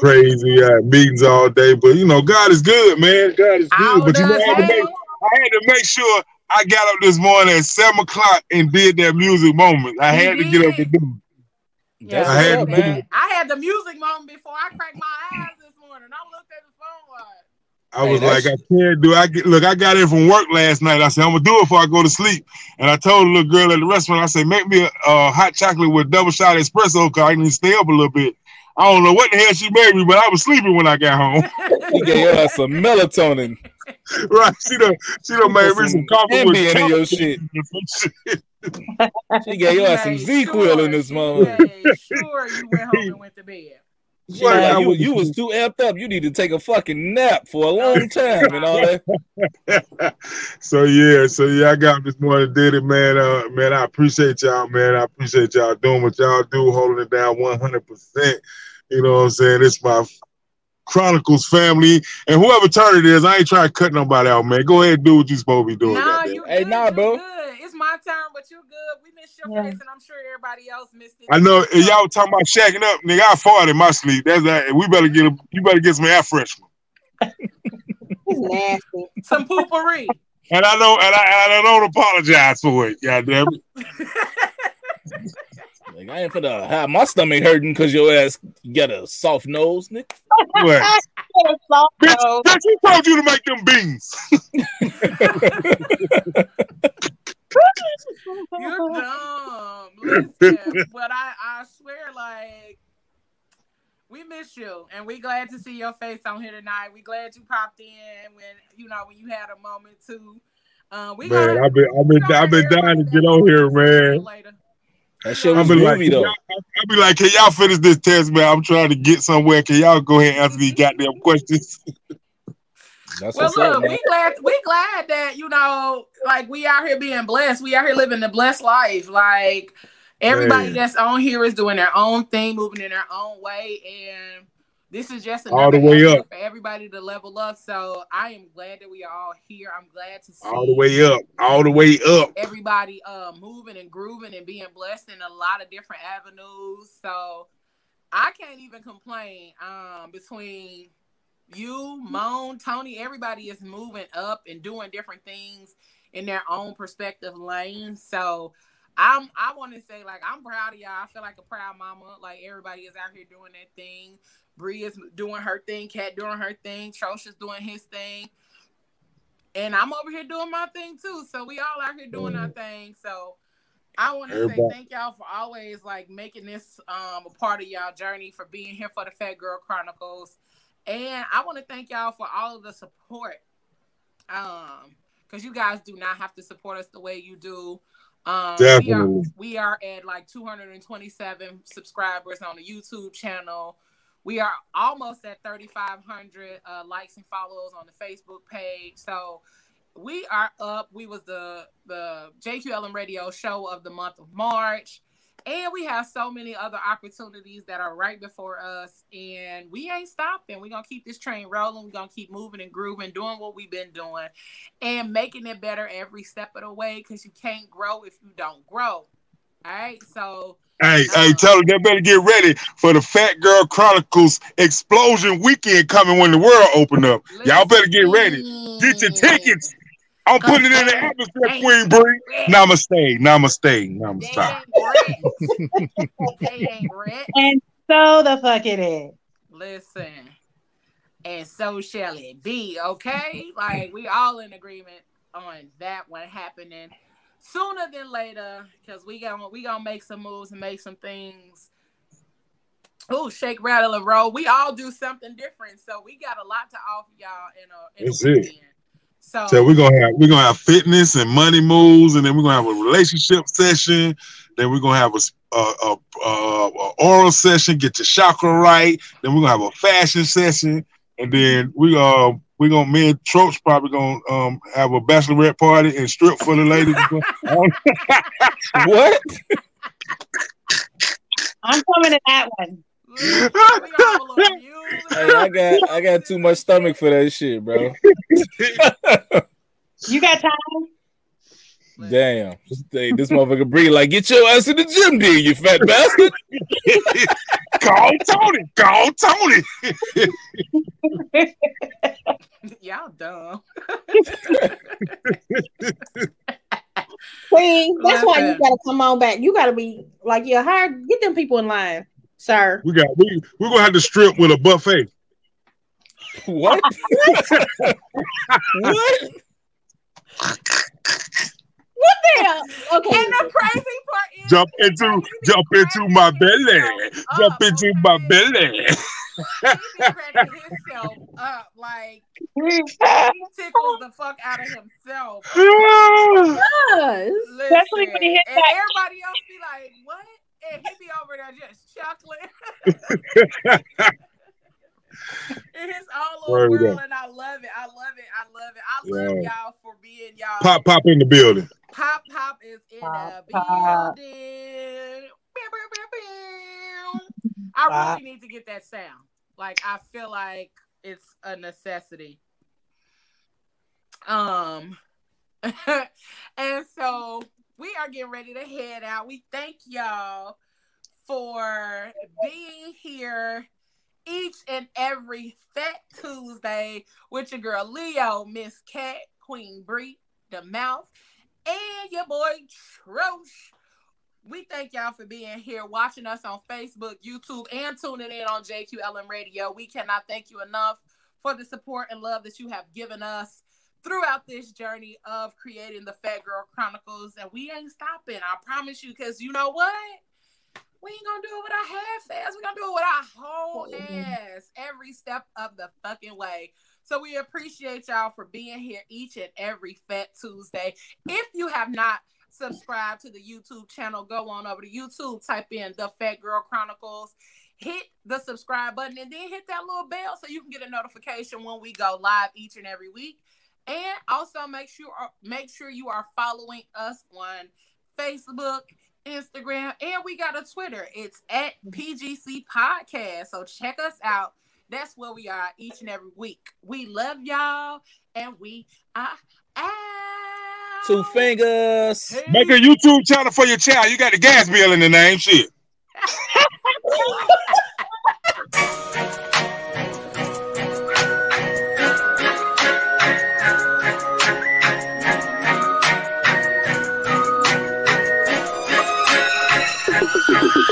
crazy. Meetings all day. But you know, God is good, man. God is good. but you know, I had, to make, I had to make sure I got up this morning at seven o'clock and did that music moment. I had to get up and do it. Yeah, I had to do it. I had the music moment before I cracked my eyes this morning. I looked at the phone like, I was like, I can't do. I get, look. I got in from work last night. I said I'm gonna do it before I go to sleep. And I told the little girl at the restaurant, I said, make me a, a hot chocolate with double shot espresso, cause I need to stay up a little bit. I don't know what the hell she made me, but I was sleeping when I got home. She gave her some melatonin. right? She done, she done made me some coffee with Ambien in your shit. She gave you some ZzzQuil in this moment. sure you went home and went to bed. She like, you, you was too amped up. You need to take a fucking nap for a long time and all that. so yeah, so yeah, I got up this morning, did it, man. Uh, man, I appreciate y'all, man. I appreciate y'all doing what y'all do, holding it down one hundred percent. You know what I'm saying? It's my Chronicles family, and whoever turn it is, I ain't trying to cut nobody out, man. Go ahead and do what you supposed to be doing. No, goddamn. you Hey, good, nah, you bro. Good. My turn, but you good. We missed your face, and I'm sure everybody else missed it. I know and y'all talking about shacking up, nigga. I fought in my sleep. That's that. We better get a, you better get some air freshener. nasty. Some Poo-Pourri. And I know, and I, and I don't apologize for it. Goddamn it. Like, I ain't finna have my stomach hurting because your ass got a soft nose, nigga. What? bitch, bitch, who told you to make them beans? You're dumb. Listen, but I, I swear, like, we miss you, and we glad to see your face on here tonight. We glad you popped in when you know when you had a moment too. Uh, we man, gonna- I've been, I've been, I've been dying to get on here, man. That shit I was be like, groovy, though. I be like, can y'all finish this test, man? I'm trying to get somewhere. Can y'all go ahead and answer these goddamn questions? That's well, look, up, we glad we glad that you know, like we out here being blessed. We out here living the blessed life. Like everybody Man. that's on here is doing their own thing, moving in their own way, and this is just All the another way up. for everybody to level up. So I am glad that we are all here. I'm glad to see All the way up. All the way up. everybody uh moving and grooving and being blessed in a lot of different avenues. So I can't even complain. Um, between you, Moan, Tony, everybody is moving up and doing different things in their own perspective lanes. So I'm I want to say like I'm proud of y'all. I feel like a proud mama. Like everybody is out here doing their thing. Bree is doing her thing, Kat doing her thing, Trosh is doing his thing. And I'm over here doing my thing too. So we all out here doing our thing. So I want to say thank y'all for always like making this um a part of y'all journey for being here for the Phat Girl Chronicles. And I want to thank y'all for all of the support. Um, because you guys do not have to support us the way you do. Um, we are, we are at like 227 subscribers on the YouTube channel. We are almost at 3,500 uh, likes and follows on the Facebook page. So we are up. We was the the JQLM Radio show of the month of March, and we have so many other opportunities that are right before us. And we ain't stopping. We're gonna keep this train rolling. We're gonna keep moving and grooving, doing what we've been doing, and making it better every step of the way. Because you can't grow if you don't grow. All right, so Hey, hey, um, tell them they better get ready for the Phat Girl Chronicles Explosion Weekend coming when the world open up. Y'all better get ready. Get your tickets. I'm putting it in the atmosphere, Queen Bree. Namaste, namaste, namaste. they. And so the fuck it is. Listen, and so shall it be. Okay, like we all in agreement on that one happening sooner than later because we gonna we gonna make some moves and make some things. Oh, shake, rattle, and roll. We all do something different, so we got a lot to offer y'all in a in That's a it. Weekend. So, So we're gonna have we're gonna have fitness and money moves, and then we're gonna have a relationship session. Then we're gonna have a a oral session, get your chakra right. Then we're gonna have a fashion session, and then we uh we gonna me and Troach probably gonna um have a bachelorette party and strip for the ladies. what? I'm coming to that one. Hey, I got I got too much stomach for that shit, bro. You got time? Damn. Hey, this motherfucker Bree like, get your ass in the gym, dude, you fat bastard. Call Tony. Call Tony. y'all dumb. Queen, that's why you gotta come on back. You gotta be like you're hired. Get them people in line, sir. We got we we're gonna have to strip with a buffet. What? what? What the hell? Okay. And the crazy part is Jump into jump into my belly. Jump oh, into my belly. he be cracking himself up like he tickles the fuck out of himself. Yes. Especially when he hit and that- everybody else be like, "What?" And he be over there just chuckling in his own Word little world, up. and I love it. I love it. I love it. I love Yeah. y'all for being y'all. Pop pop in the building. Pop Pop is in Pop, the pop. building. I Pop. really need to get that sound. Like I feel like it's a necessity. Um and so we are getting ready to head out. We thank y'all for being here each and every Fat Tuesday with your girl Leo, Miss Cat, Queen Bree, the mouth, and your boy Trosh. We thank y'all for being here, watching us on Facebook, YouTube, and tuning in on JQLM Radio. We cannot thank you enough for the support and love that you have given us throughout this journey of creating the Phat Girl Chronicles. And we ain't stopping, I promise you, because you know what? We ain't gonna do it with our half ass. We're gonna do it with our whole ass every step of the fucking way. So we appreciate y'all for being here each and every Fat Tuesday. If you have not subscribed to the YouTube channel, go on over to YouTube, type in the Phat Girl Chronicles. hit the subscribe button and then hit that little bell so you can get a notification when we go live each and every week. And also make sure uh, make sure you are following us on Facebook, Instagram, and we got a Twitter. It's at PGC Podcast. So check us out. That's where we are each and every week. We love y'all, and we are out. Two fingers. Make a YouTube channel for your child. You got the gas bill in the name. Shit.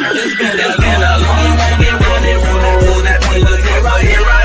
It's been a, long, long, long, long, long, long, long, long, long, long, here, long,